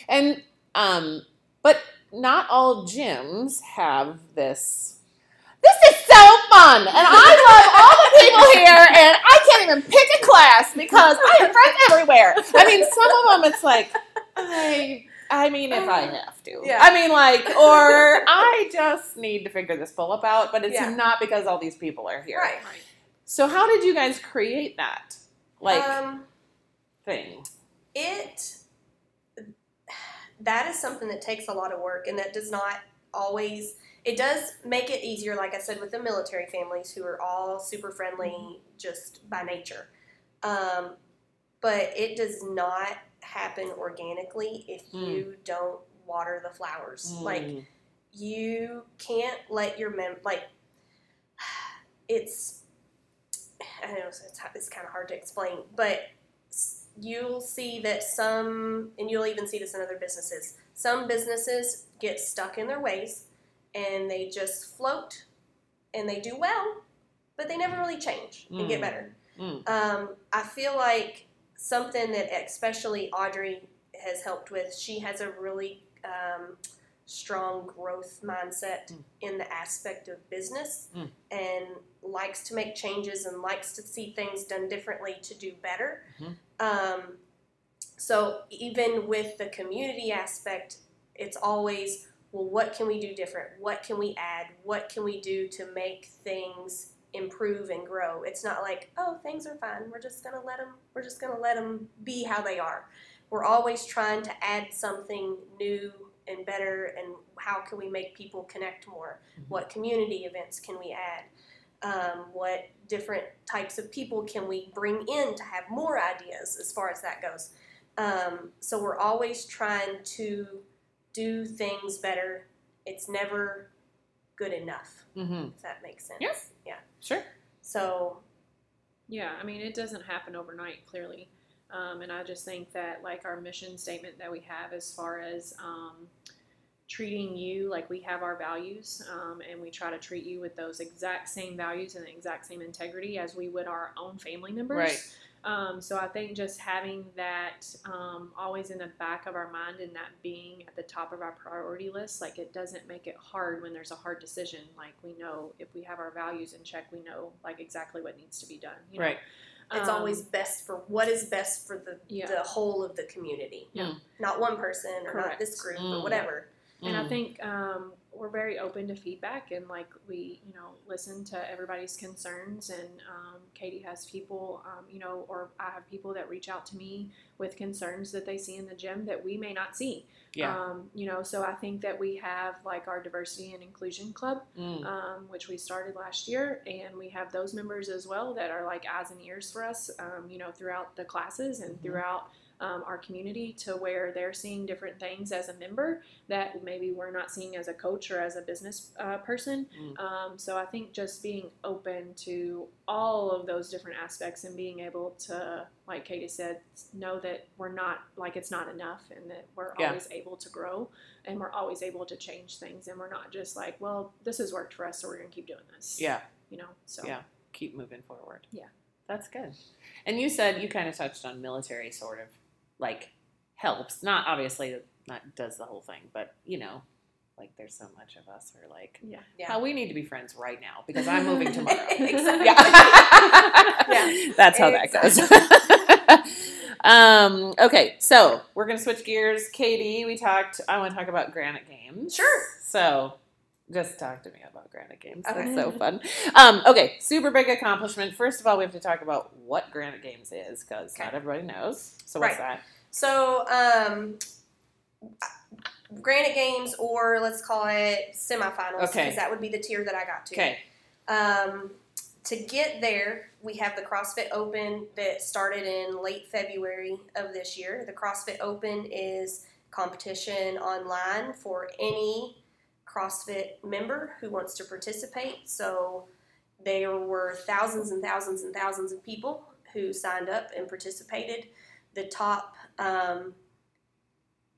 And um, but not all gyms have this. This is so fun, and I love all the people here, and I can't even pick a class because I have friends everywhere. I mean, some of them it's like I. I mean, if I have to. Yeah. I mean, like, or I just need to figure this pull up out, but it's Yeah. not because all these people are here. Right. So, how did you guys create that like um, thing? it that is something that takes a lot of work and that does not always it does make it easier like i said with the military families who are all super friendly just by nature um, but it does not happen organically if you don't water the flowers like Mm. you can't let your mem like it's I know it's, it's kind of hard to explain, but you'll see that some, and you'll even see this in other businesses. Some businesses get stuck in their ways, and they just float, and they do well, but they never really change and get Mm. better. Mm. Um, I feel like something that especially Audrey has helped with. She has a really um, strong growth mindset Mm. in the aspect of business Mm. and likes to make changes and likes to see things done differently to do better. Mhm. Um, so even with the community aspect, it's always well, what can we do different? What can we add? What can we do to make things improve and grow? It's not like oh things are fine. We're just gonna let them. We're just gonna let them be how they are. We're always trying to add something new and better. And how can we make people connect more? Mhm. What community events can we add? Um, what different types of people can we bring in to have more ideas as far as that goes? Um, so we're always trying to do things better. It's never good enough, Mm-hmm. if that makes sense. Yeah. Yeah. Sure. So Yeah, I mean, it doesn't happen overnight, clearly. Um, and I just think that, like, our mission statement that we have as far as um, treating you like we have our values, um, and we try to treat you with those exact same values and the exact same integrity as we would our own family members. Right. Um, so I think just having that um, always in the back of our mind and that being at the top of our priority list, like it doesn't make it hard when there's a hard decision. Like we know if we have our values in check, we know like exactly what needs to be done. you know? Right. it's Um, always best for what is best for the Yeah. the whole of the community. Yeah. Not one person or not this group Mm. or whatever. And I Mm. think um, we're very open to feedback and like we, you know, listen to everybody's concerns. And um, Katie has people, um, you know, or I have people that reach out to me with concerns that they see in the gym that we may not see. Yeah. Um, you know, so I think that we have like our diversity and inclusion club, Mm. um, which we started last year, and we have those members as well that are like eyes and ears for us, um, you know, throughout the classes and Mhm. throughout um, our community to where they're seeing different things as a member that maybe we're not seeing as a coach or as a business uh, person. Mm. Um, so I think just being open to all of those different aspects and being able to, like Katie said, know that we're not like it's not enough and that we're Yeah. always able to grow and we're always able to change things and we're not just like, well, this has worked for us, so we're gonna keep doing this. Yeah. You know. So Yeah. Keep moving forward. Yeah. That's good. And you said you kind of touched on military sort of like helps. Not obviously not does the whole thing, but you know, like there's so much of us who are like, Yeah. Yeah. how we need to be friends right now because I'm moving tomorrow. Exactly. Yeah. Yeah. That's how that goes. um, okay, so we're gonna switch gears. Katie, we talked I want to talk about Granite Games. Sure. So just talk to me about Granite Games. That's so fun. Um, okay, super big accomplishment. First of all, we have to talk about what Granite Games is because not everybody knows. So what's Right. that? So, um, Granite Games, or let's call it semifinals, because Okay. that would be the tier that I got to. Okay. Um, to get there, we have the CrossFit Open that started in late February of this year. The CrossFit Open is competition online for any CrossFit member who wants to participate. So there were thousands and thousands and thousands of people who signed up and participated. The top, um,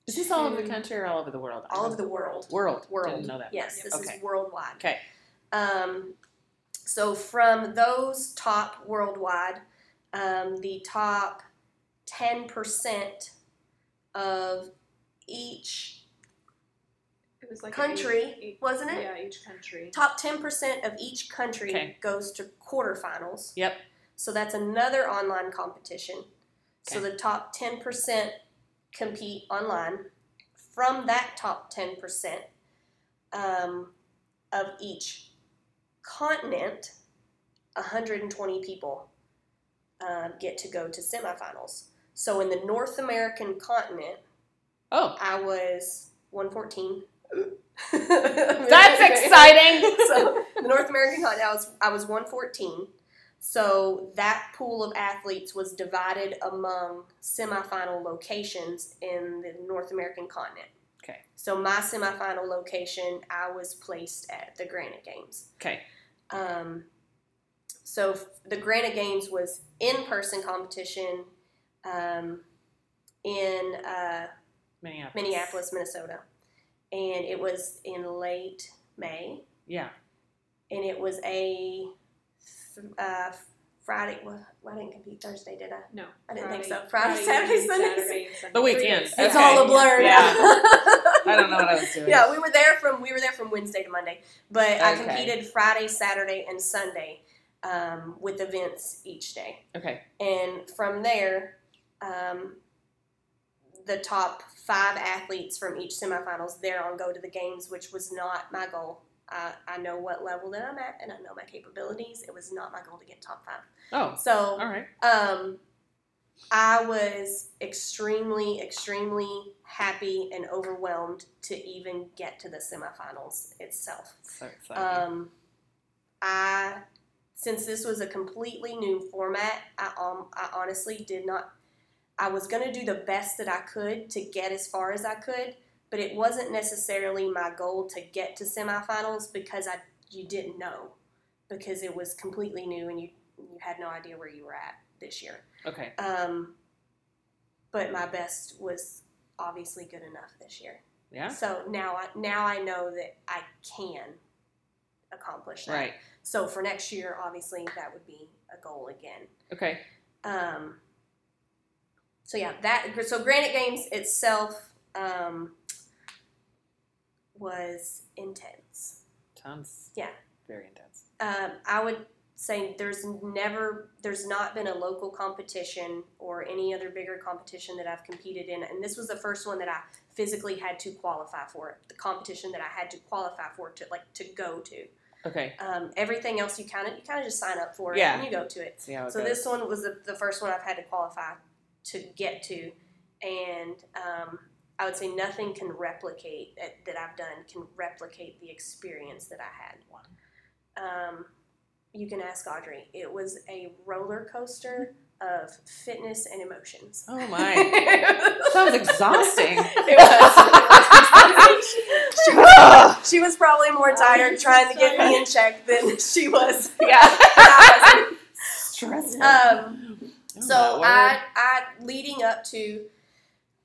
Is this all over the country or all over the world? all over the world. World. World. Didn't know that. Yes, this Okay. is worldwide. Okay. Um, so from those top worldwide, um, the top ten percent of each was like country, eight- eight- wasn't it? Yeah, each country. Top ten percent of each country Okay. goes to quarterfinals. Yep. So that's another online competition. So the top ten percent compete online. From that top ten percent um, of each continent, 120 people um, get to go to semifinals. So in the North American continent, Oh, I was 114. That's exciting. so the North American continent, I was I was 114. So that pool of athletes was divided among semifinal locations in the North American continent. Okay. So my semifinal location, I was placed at the Granite Games. Okay. Um, so f- the Granite Games was in-person competition um, in uh, Minneapolis. Minneapolis, Minnesota, and it was in late May Yeah. and it was a uh, Friday. Well, I didn't compete Thursday, did I? No, I didn't think so. Friday, Saturday, Sunday. and Sunday. The weekend. Three days. It's all a blur. Yeah. I don't know what I was doing. Yeah, we were there from we were there from Wednesday to Monday, but I competed Friday, Saturday, and Sunday um, with events each day. Okay. And from there, um, the top five athletes from each semifinals there on go to the games, which was not my goal. I, I know what level that I'm at, and I know my capabilities. It was not my goal to get top five. Oh, So all right. um, I was extremely, extremely happy and overwhelmed to even get to the semifinals itself. So exciting. Um, I, since this was a completely new format, I, um, I honestly did not. I was going to do the best that I could to get as far as I could, but it wasn't necessarily my goal to get to semifinals because I you didn't know because it was completely new and you you had no idea where you were at this year. okay. Um, but my best was obviously good enough this year. Yeah. So now I now I know that I can accomplish that. Right. So for next year, obviously that would be a goal again. Okay. Um, so yeah, that so Granite Games itself um, was intense. Sounds. Yeah. Very intense. Um, I would say there's never there's not been a local competition or any other bigger competition that I've competed in, and this was the first one that I physically had to qualify for. The competition that I had to qualify for to like to go to. Okay. Um, everything else you kind of you kind of just sign up for it Yeah. and you go to it. It So goes. this one was the, the first one I've had to qualify to get to, and um, I would say nothing can replicate that, that I've done can replicate the experience that I had. Um, you can ask Audrey. It was a roller coaster of fitness and emotions. Oh my. Sounds exhausting. It was. she, was she was probably more tired trying to get me in check than she was. yeah. Stressful. Um, Oh, So. I, I leading up to,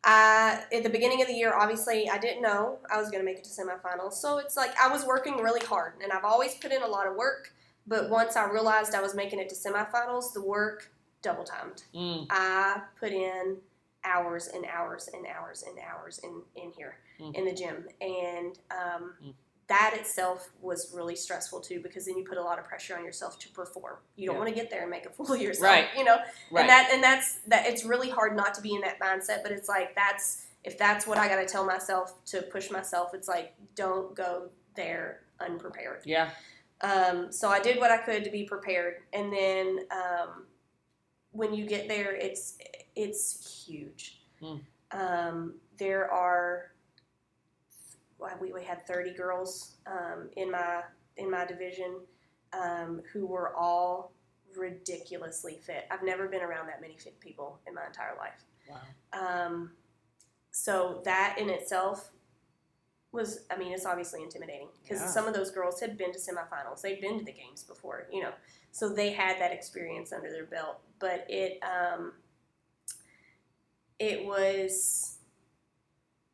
I at the beginning of the year, obviously I didn't know I was going to make it to semifinals. So it's like I was working really hard, and I've always put in a lot of work. But once I realized I was making it to semifinals, the work double timed. Mm, I put in hours and hours and hours and hours in in here Mm. in the gym, and um, Mm. That itself was really stressful too because then you put a lot of pressure on yourself to perform. You don't Yeah. want to get there and make a fool of yourself, Right. You know, right. and that and that's that. It's really hard not to be in that mindset, but it's like that's if that's what I got to tell myself to push myself. It's like don't go there unprepared. yeah. Um, so I did what I could to be prepared, and then um, when you get there, it's it's huge. Mm. Um, there are we, we had thirty girls um, in my in my division um, who were all ridiculously fit. I've never been around that many fit people in my entire life. Wow. Um, so that in itself was, I mean, it's obviously intimidating because Yeah. some of those girls had been to semifinals, they'd been to the games before, you know, so they had that experience under their belt. But it, um, it was,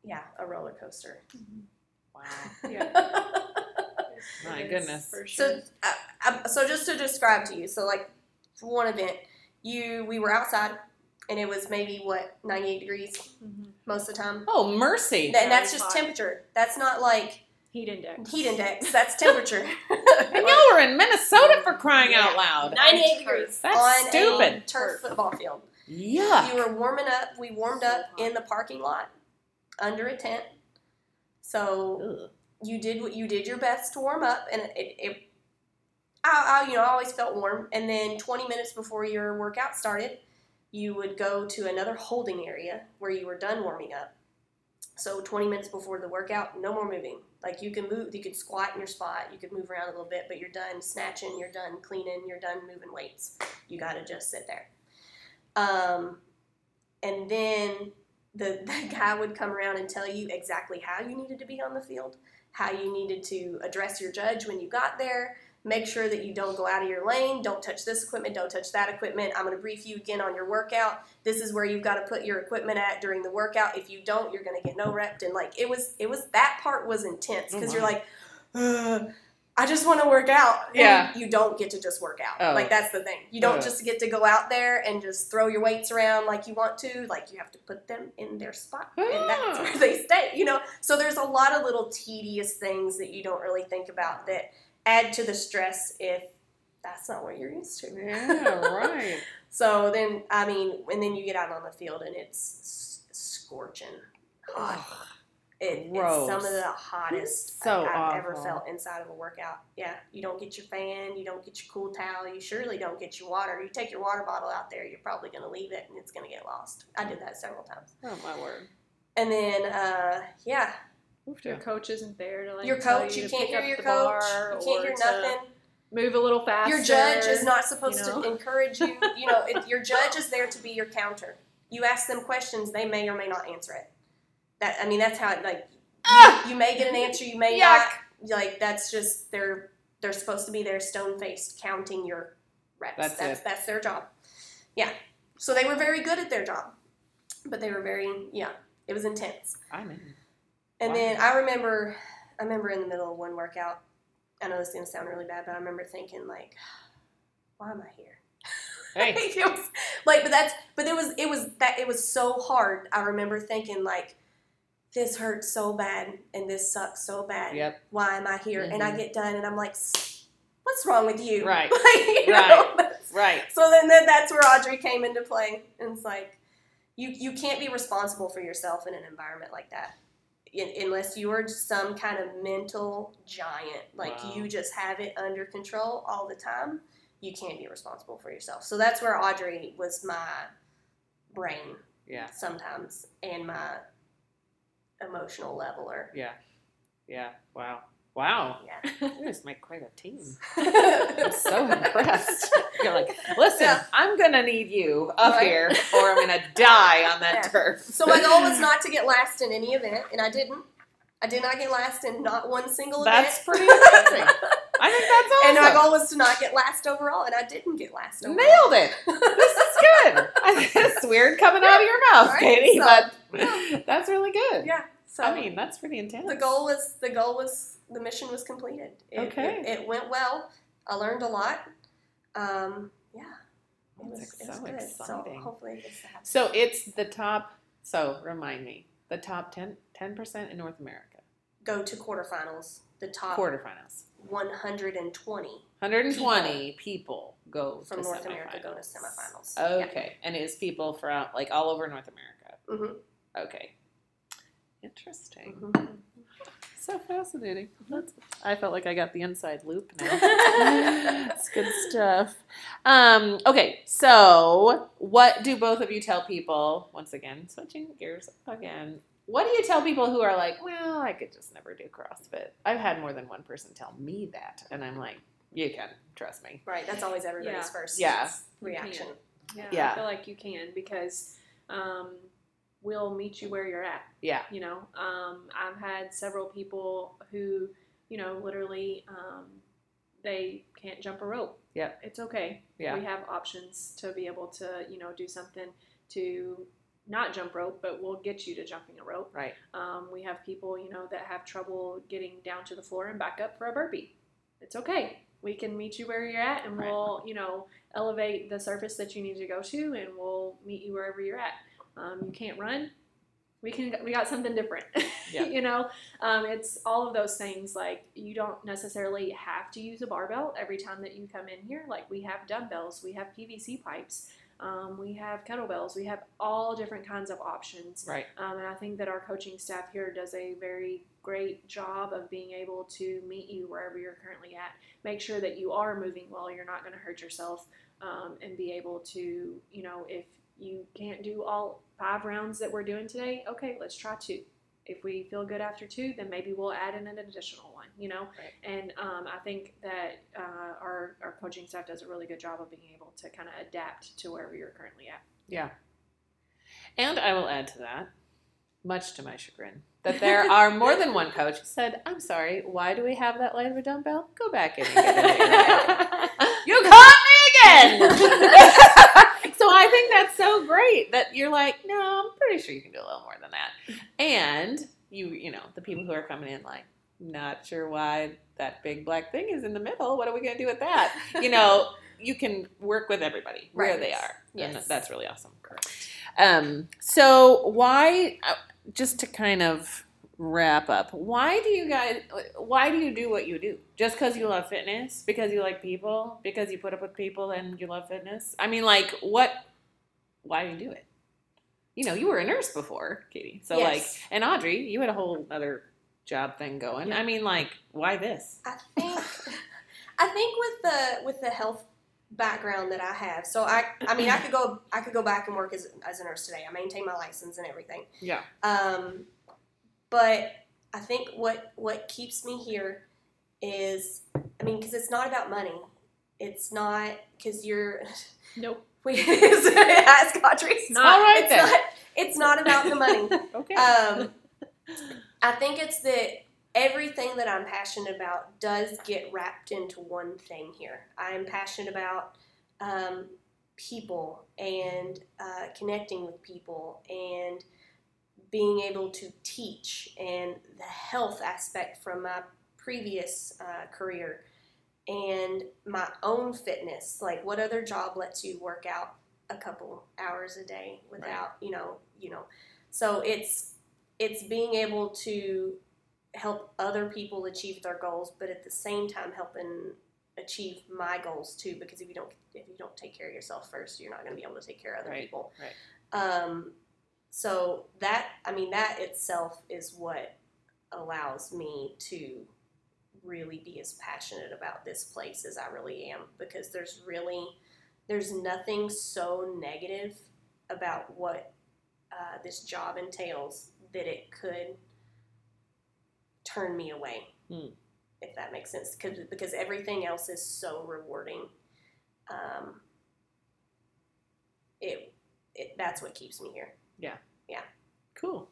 yeah, a roller coaster. Wow. Yeah. My It is, goodness. For sure. So, uh, uh, so just to describe to you, so like for one event, you we were outside, and it was maybe what ninety eight degrees Mhm. most of the time. Oh mercy. And that's just hot. temperature. That's not like Heat index. heat index. That's temperature. And y'all were in Minnesota for crying Yeah. out loud. 98 degrees. That's on stupid. A turf football field. Yeah. You were warming up. We warmed up in the parking lot under a tent. So you did what you did your best to warm up, and it, it I, I you know I always felt warm. And then 20 minutes before your workout started, you would go to another holding area where you were done warming up. So 20 minutes before the workout, no more moving. Like you can move, you could squat in your spot, you could move around a little bit, but you're done snatching, you're done cleaning, you're done moving weights. You got to just sit there. Um, and then the, the guy would come around and tell you exactly how you needed to be on the field, how you needed to address your judge when you got there. Make sure that you don't go out of your lane. Don't touch this equipment. Don't touch that equipment. I'm going to brief you again on your workout. This is where you've got to put your equipment at during the workout. If you don't, you're going to get no repped. And like it was, it was that part was intense Oh because my. you're like, "Ugh." I just want to work out. Yeah. You don't get to just work out. Oh. Like that's the thing. You don't Oh. just get to go out there and just throw your weights around like you want to. Like you have to put them in their spot, and that's Ah. where they stay. You know. So there's a lot of little tedious things that you don't really think about that add to the stress if that's not what you're used to. Yeah, right. So then, I mean, and then you get out on the field and it's scorching hot. Ugh. It, Gross. it's some of the hottest So I, I've ever felt inside of a workout. Yeah, you don't get your fan, you don't get your cool towel, you surely don't get your water. You take your water bottle out there, you're probably going to leave it and it's going to get lost. I did that several times. Oh my word. And then, uh, yeah, Oof, Your yeah. coach isn't there to like your tell coach, you, you can't hear your coach, you can't hear nothing. Move a little faster. Your judge is not supposed you know? to encourage you. You know, if your judge is there to be your counter. You ask them questions, they may or may not answer it. That I mean, that's how it like. Ah! You may get an answer, you may Yuck. not. Like that's just they're they're supposed to be there, stone faced, counting your reps. That's that's it. that's their job. Yeah. So they were very good at their job, but they were very yeah. It was intense. I'm in. And Wow. then I remember, I remember in the middle of one workout. I know this is gonna sound really bad, but I remember thinking like, why am I here? Hey. was like, but that's, but it was, it was that, it was so hard. I remember thinking like, this hurts so bad and this sucks so bad. Yep. Why am I here? And I Mhm. get done and I'm like, what's wrong with you? Right. Like, you Right. know, Right. so then, then that's where Audrey came into play. And it's like, you, you can't be responsible for yourself in an environment like that. In, unless you are some kind of mental giant, like Wow. you just have it under control all the time, you can't be responsible for yourself. So that's where Audrey was my brain Yeah. sometimes and my emotional leveler. Yeah. Yeah. Wow. Wow. Yeah. You guys make quite a team. I'm so impressed. You're like, listen, Yeah. I'm gonna need you up Right. here, or I'm gonna die on that Yeah. turf. So my goal was not to get last in any event, and I didn't. I did not get last in not one single That's event. pretty amazing. I think that's awesome. And my goal was to not get last overall, and I didn't get last overall. Nailed it. This is good. I think it's weird coming out of your mouth, Right? Katie, So, but that's really good. yeah. So I mean, that's pretty intense. the goal was the goal was the mission was completed. It, Okay. It, it went well. I learned a lot. Um, yeah. It was, That's it was so good. exciting. So hopefully it gets to happen. So it's the top. So remind me, the top 10 percent in North America, Go to quarterfinals. The top quarterfinals. 120 120 people, go from to North America go to semifinals. Okay, and it's people from like all over North America. hmm Okay, interesting. hmm So fascinating. That's, I felt like I got the inside loop now. It's good stuff. Um, okay, so what do both of you tell people? Once again, switching gears again. What do you tell people who are like, well, I could just never do CrossFit? I've had more than one person tell me that, and I'm like, you can trust me. Right. That's always everybody's Yeah. first Yeah. reaction. Yeah, Yeah. I feel like you can because um, we'll meet you where you're at. Yeah. You know, um, I've had several people who, you know, literally um, they can't jump a rope. Yeah. It's okay. Yeah. We have options to be able to, you know, do something to not jump rope, but we'll get you to jumping a rope. Right. Um, we have people, you know, that have trouble getting down to the floor and back up for a burpee. It's okay. We can meet you where you're at, and Right. we'll, you know, elevate the surface that you need to go to, and we'll meet you wherever you're at. Um, you can't run. We can. We got something different. Yeah. you know, um, it's all of those things. Like you don't necessarily have to use a barbell every time that you come in here. Like we have dumbbells, we have PVC pipes, um, we have kettlebells, we have all different kinds of options. Right. Um, and I think that our coaching staff here does a very great job of being able to meet you wherever you're currently at. Make sure that you are moving well, you're not going to hurt yourself, um, and be able to, you know, if you can't do all five rounds that we're doing today, okay, let's try two. If we feel good after two, then maybe we'll add in an additional one, you know? Right. And um, I think that uh, our, our coaching staff does a really good job of being able to kind of adapt to wherever you're currently at. Yeah. And I will add to that, much to my chagrin, that there are more than one coach who said, I'm sorry, why do we have that light of a dumbbell? Go back in and get it. in your head." You caught me again! I think that's so great that you're like, no, I'm pretty sure you can do a little more than that. And you, you know, the people who are coming in like, not sure why that big black thing is in the middle. What are we going to do with that? You know, you can work with everybody where Right. they are. And Yes. that's really awesome. Um, so why, uh, just to kind of wrap up, why do you guys, why do you do what you do? Just because you love fitness? Because you like people? Because you put up with people and you love fitness? I mean, like, what, why do you do it? You know, you were a nurse before, Katie. So, like, and Audrey, you had a whole other job thing going. I mean, like, why this? I think I think with the with the health background that I have, so I I mean I could go I could go back and work as as a nurse today. I maintain my license and everything. Yeah. Um, but I think what what keeps me here is I mean because it's not about money. It's not because you're Nope. we ask Audrey. It's not. All right it's then. not it's not about the money. Okay. Um, I think it's that everything that I'm passionate about does get wrapped into one thing here. I'm passionate about um, people and uh, connecting with people and being able to teach and the health aspect from my previous uh, career and my own fitness. Like, what other job lets you work out a couple hours a day without, you know, you know. So it's it's being able to help other people achieve their goals, but at the same time helping achieve my goals too. Because if you don't if you don't take care of yourself first, you're not going to be able to take care of other Right, people. right. Um, so that I mean that itself is what allows me to really be as passionate about this place as I really am because there's really there's nothing so negative about what uh, this job entails that it could turn me away Hmm. if that makes sense because because everything else is so rewarding um, it, it that's what keeps me here cool.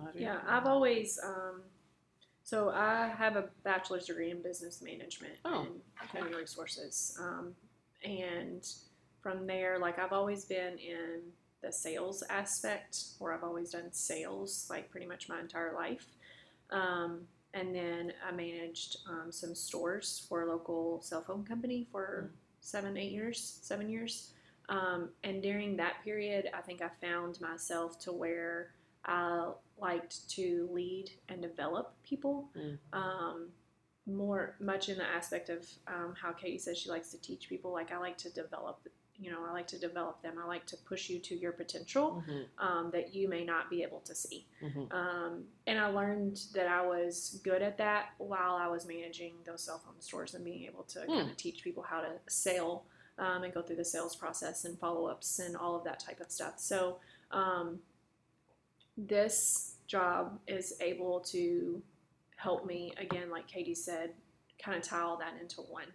Audrey? Yeah, I've always. Um, so I have a bachelor's degree in business management Oh, and human resources, um, and from there, like I've always been in the sales aspect, where I've always done sales, like pretty much my entire life. Um, and then I managed um, some stores for a local cell phone company for seven, eight years, seven years. Um, and during that period, I think I found myself to where I liked to lead and develop people. Mm. Um, more much in the aspect of um, how Katie says she likes to teach people. Like I like to develop, you know, I like to develop them. I like to push you to your potential Mhm, um, that you may not be able to see. mhm. Um, and I learned that I was good at that while I was managing those cell phone stores and being able to kind of teach people how to sell um, and go through the sales process and follow ups and all of that type of stuff. So, um, this job is able to help me, again, like Katie said, kind of tie all that into one.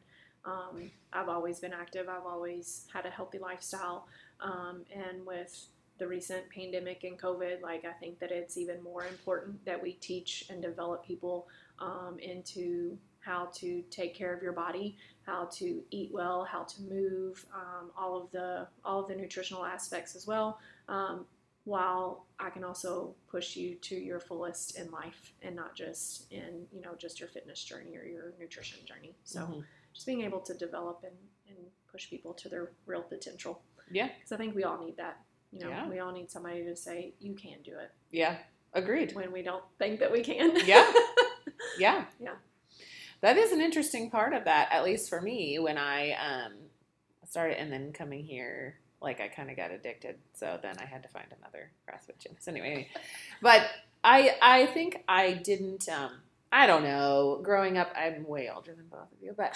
Um, I've always been active, I've always had a healthy lifestyle. Um, and with the recent pandemic and COVID, like I think that it's even more important that we teach and develop people um, into how to take care of your body, how to eat well, how to move, um, all of the all of the nutritional aspects as well. Um, while I can also push you to your fullest in life and not just in you know just your fitness journey or your nutrition journey. So Mhm. just being able to develop and, and push people to their real potential. Yeah. Because I think we all need that. You know, Yeah. we all need somebody to say, you can do it Yeah. Agreed. when we don't think that we can. Yeah. Yeah. Yeah. That is an interesting part of that, at least for me, when I um, started and then coming here, like I kind of got addicted. So then I had to find another CrossFit gym. So anyway, but I I think I didn't um, I don't know. Growing up, I'm way older than both of you, but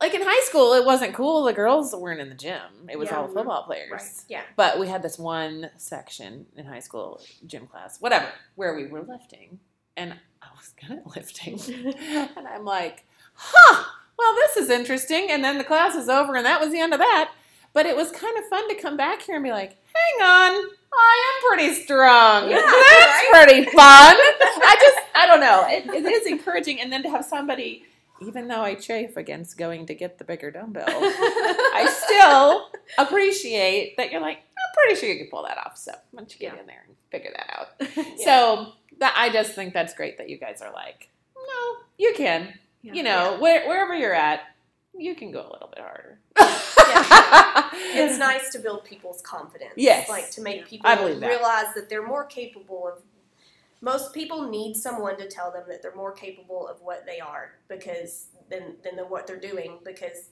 like in high school, it wasn't cool. The girls weren't in the gym. It was Yeah. all football players. Right. yeah But we had this one section in high school gym class, whatever, where we were lifting, and I was good at lifting, and I'm like, huh, well, this is interesting. And then the class is over, and that was the end of that. But it was kind of fun to come back here and be like, hang on, I am pretty strong. Yeah, That's right? pretty fun. I just, I don't know. It, it is encouraging, and then to have somebody. Even though I chafe against going to get the bigger dumbbell, I still appreciate that you're like, I'm pretty sure you can pull that off. So why don't you get Yeah. in there and figure that out? Yeah. So that I just think that's great that you guys are like, no, you can. Yeah. You know, where, wherever you're at, you can go a little bit harder. it's nice to build people's confidence. Yes. Like to make Yeah. people I that. realize that they're more capable of. Most people need someone to tell them that they're more capable of what they are because than than the, what they're doing because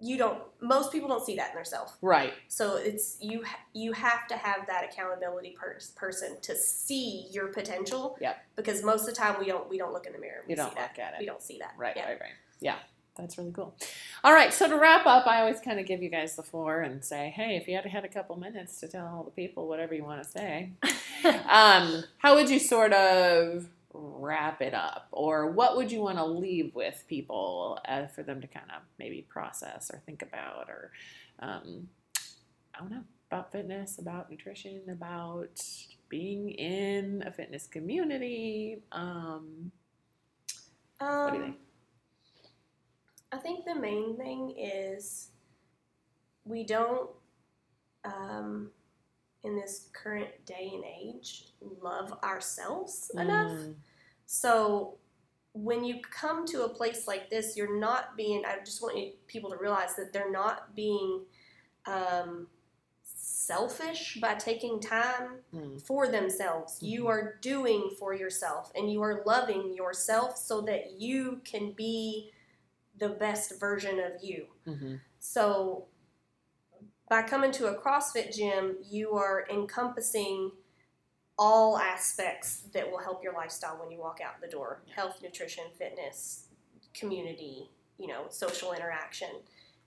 you don't. Most people don't see that in themselves. Right. So it's you. You have to have that accountability pers- person to see your potential. Yep. Because most of the time we don't. We don't look in the mirror. We You don't see that. look at We don't see that. Right, Yeah. right, right. Yeah, that's really cool. All right, so to wrap up, I always kind of give you guys the floor and say, hey, if you had had a couple minutes to tell all the people whatever you want to say, um, how would you sort of wrap it up? Or what would you want to leave with people uh, for them to kind of maybe process or think about or, um, I don't know, about fitness, about nutrition, about being in a fitness community? Um, Um, do you think? I think the main thing is we don't, um, in this current day and age, love ourselves enough. Mm, So when you come to a place like this, you're not being, I just want you, people to realize that they're not being um, selfish by taking time mm, for themselves. You are doing for yourself and you are loving yourself so that you can be the best version of you. mhm. So by coming to a CrossFit gym, you are encompassing all aspects that will help your lifestyle when you walk out the door. Health, nutrition, fitness, community, you know, social interaction.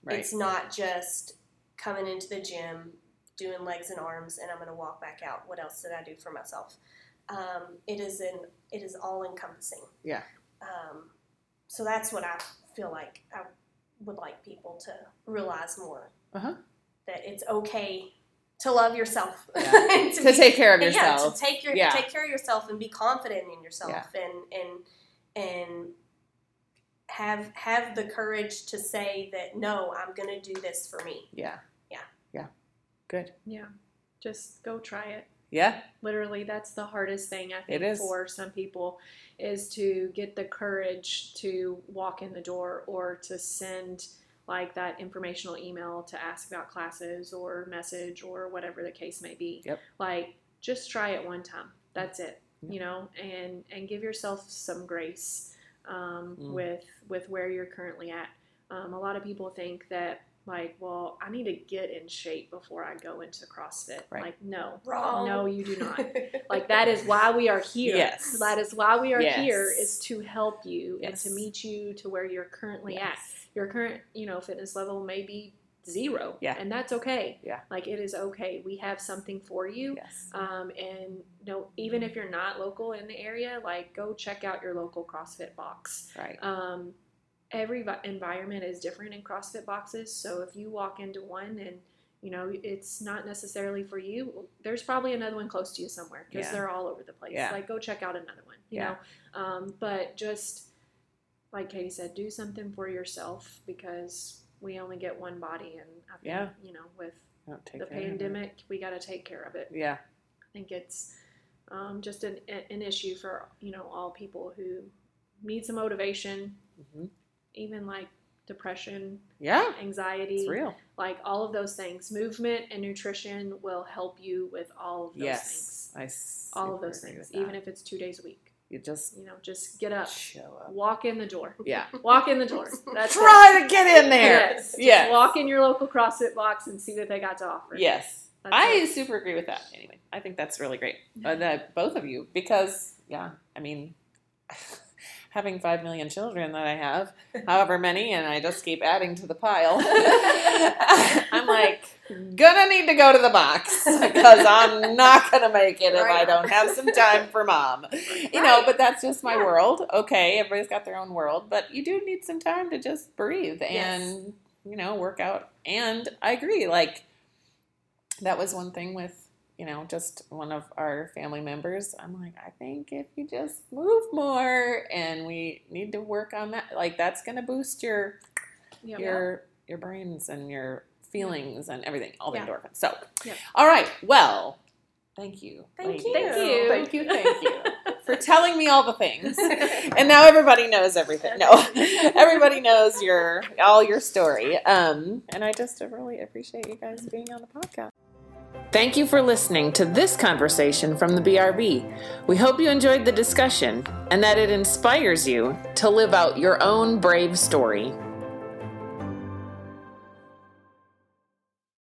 Right. It's not just coming into the gym, doing legs and arms, and I'm going to walk back out. What else did I do for myself? Um, it is in it is all encompassing. Yeah. Um, so that's what I feel like I would like people to realize more. Uh-huh. That it's okay to love yourself. Yeah. and to be- take care of and yeah, yourself. to take your Yeah. take care of yourself and be confident in yourself and and and have have the courage to say that no, I'm going to do this for me. Yeah. Yeah. Yeah. Good. Yeah. Just go try it. Yeah. Literally, that's the hardest thing I think It is. for some people is to get the courage to walk in the door or to send like that informational email to ask about classes or message or whatever the case may be. Yep. Like just try it one time. That's it. Yep. You know, and and give yourself some grace um, Mm. with with where you're currently at. Um, a lot of people think that like, well, I need to get in shape before I go into CrossFit. Right. Like, no, Wrong. no, you do not. Like that is why we are here. Yes. That is why we are Yes. here is to help you Yes. and to meet you to where you're currently at. Your current, you know, fitness level may be zero. Yeah. And that's okay. Yeah. Like it is okay. We have something for you. Yes. Um, and no, even if you're not local in the area, like go check out your local CrossFit box. Right. Um, every environment is different in CrossFit boxes. So if you walk into one and you know it's not necessarily for you, there's probably another one close to you somewhere because Yeah. they're all over the place. Yeah. Like go check out another one. You Yeah. know, um, but just like Katie said, do something for yourself because we only get one body, and I think Yeah. you know with the care of it. pandemic, we got to take care of it. Yeah. I think it's um, just an, an issue for you know all people who need some motivation, hmm even like depression, Yeah. anxiety, It's real. like all of those things. Movement and nutrition will help you with all of those Yes. things. I All of those things, even if it's two days a week. you just You know, just get up, show up. walk in the door, Yeah. walk in the door. That's it. Try to get in there. Yes, Yes. walk in your local CrossFit box and see what they got to offer. Yes. That's I it. super agree with that. Anyway, I think that's really great. Uh, that both of you, because yeah, I mean, having five million children that I have, however many, and I just keep adding to the pile. I'm like gonna need to go to the box because I'm not gonna make it if I don't have some time for mom. You know, but that's just my Yeah. world. Okay, everybody's got their own world, but you do need some time to just breathe Yes. and you know work out. And I agree, like that was one thing with you know just one of our family members i'm like i think if you just move more and we need to work on that like that's going to boost your Yep. your your brains and your feelings and everything all the Yeah. endorphins so Yep. all right well thank you Thank ladies. you. Thank you. thank you thank you for telling me all the things. And now everybody knows everything. No, everybody knows your all your story. Um, and I just really appreciate you guys being on the podcast. Thank you for listening to this conversation from the BRB. We hope you enjoyed the discussion and that it inspires you to live out your own brave story.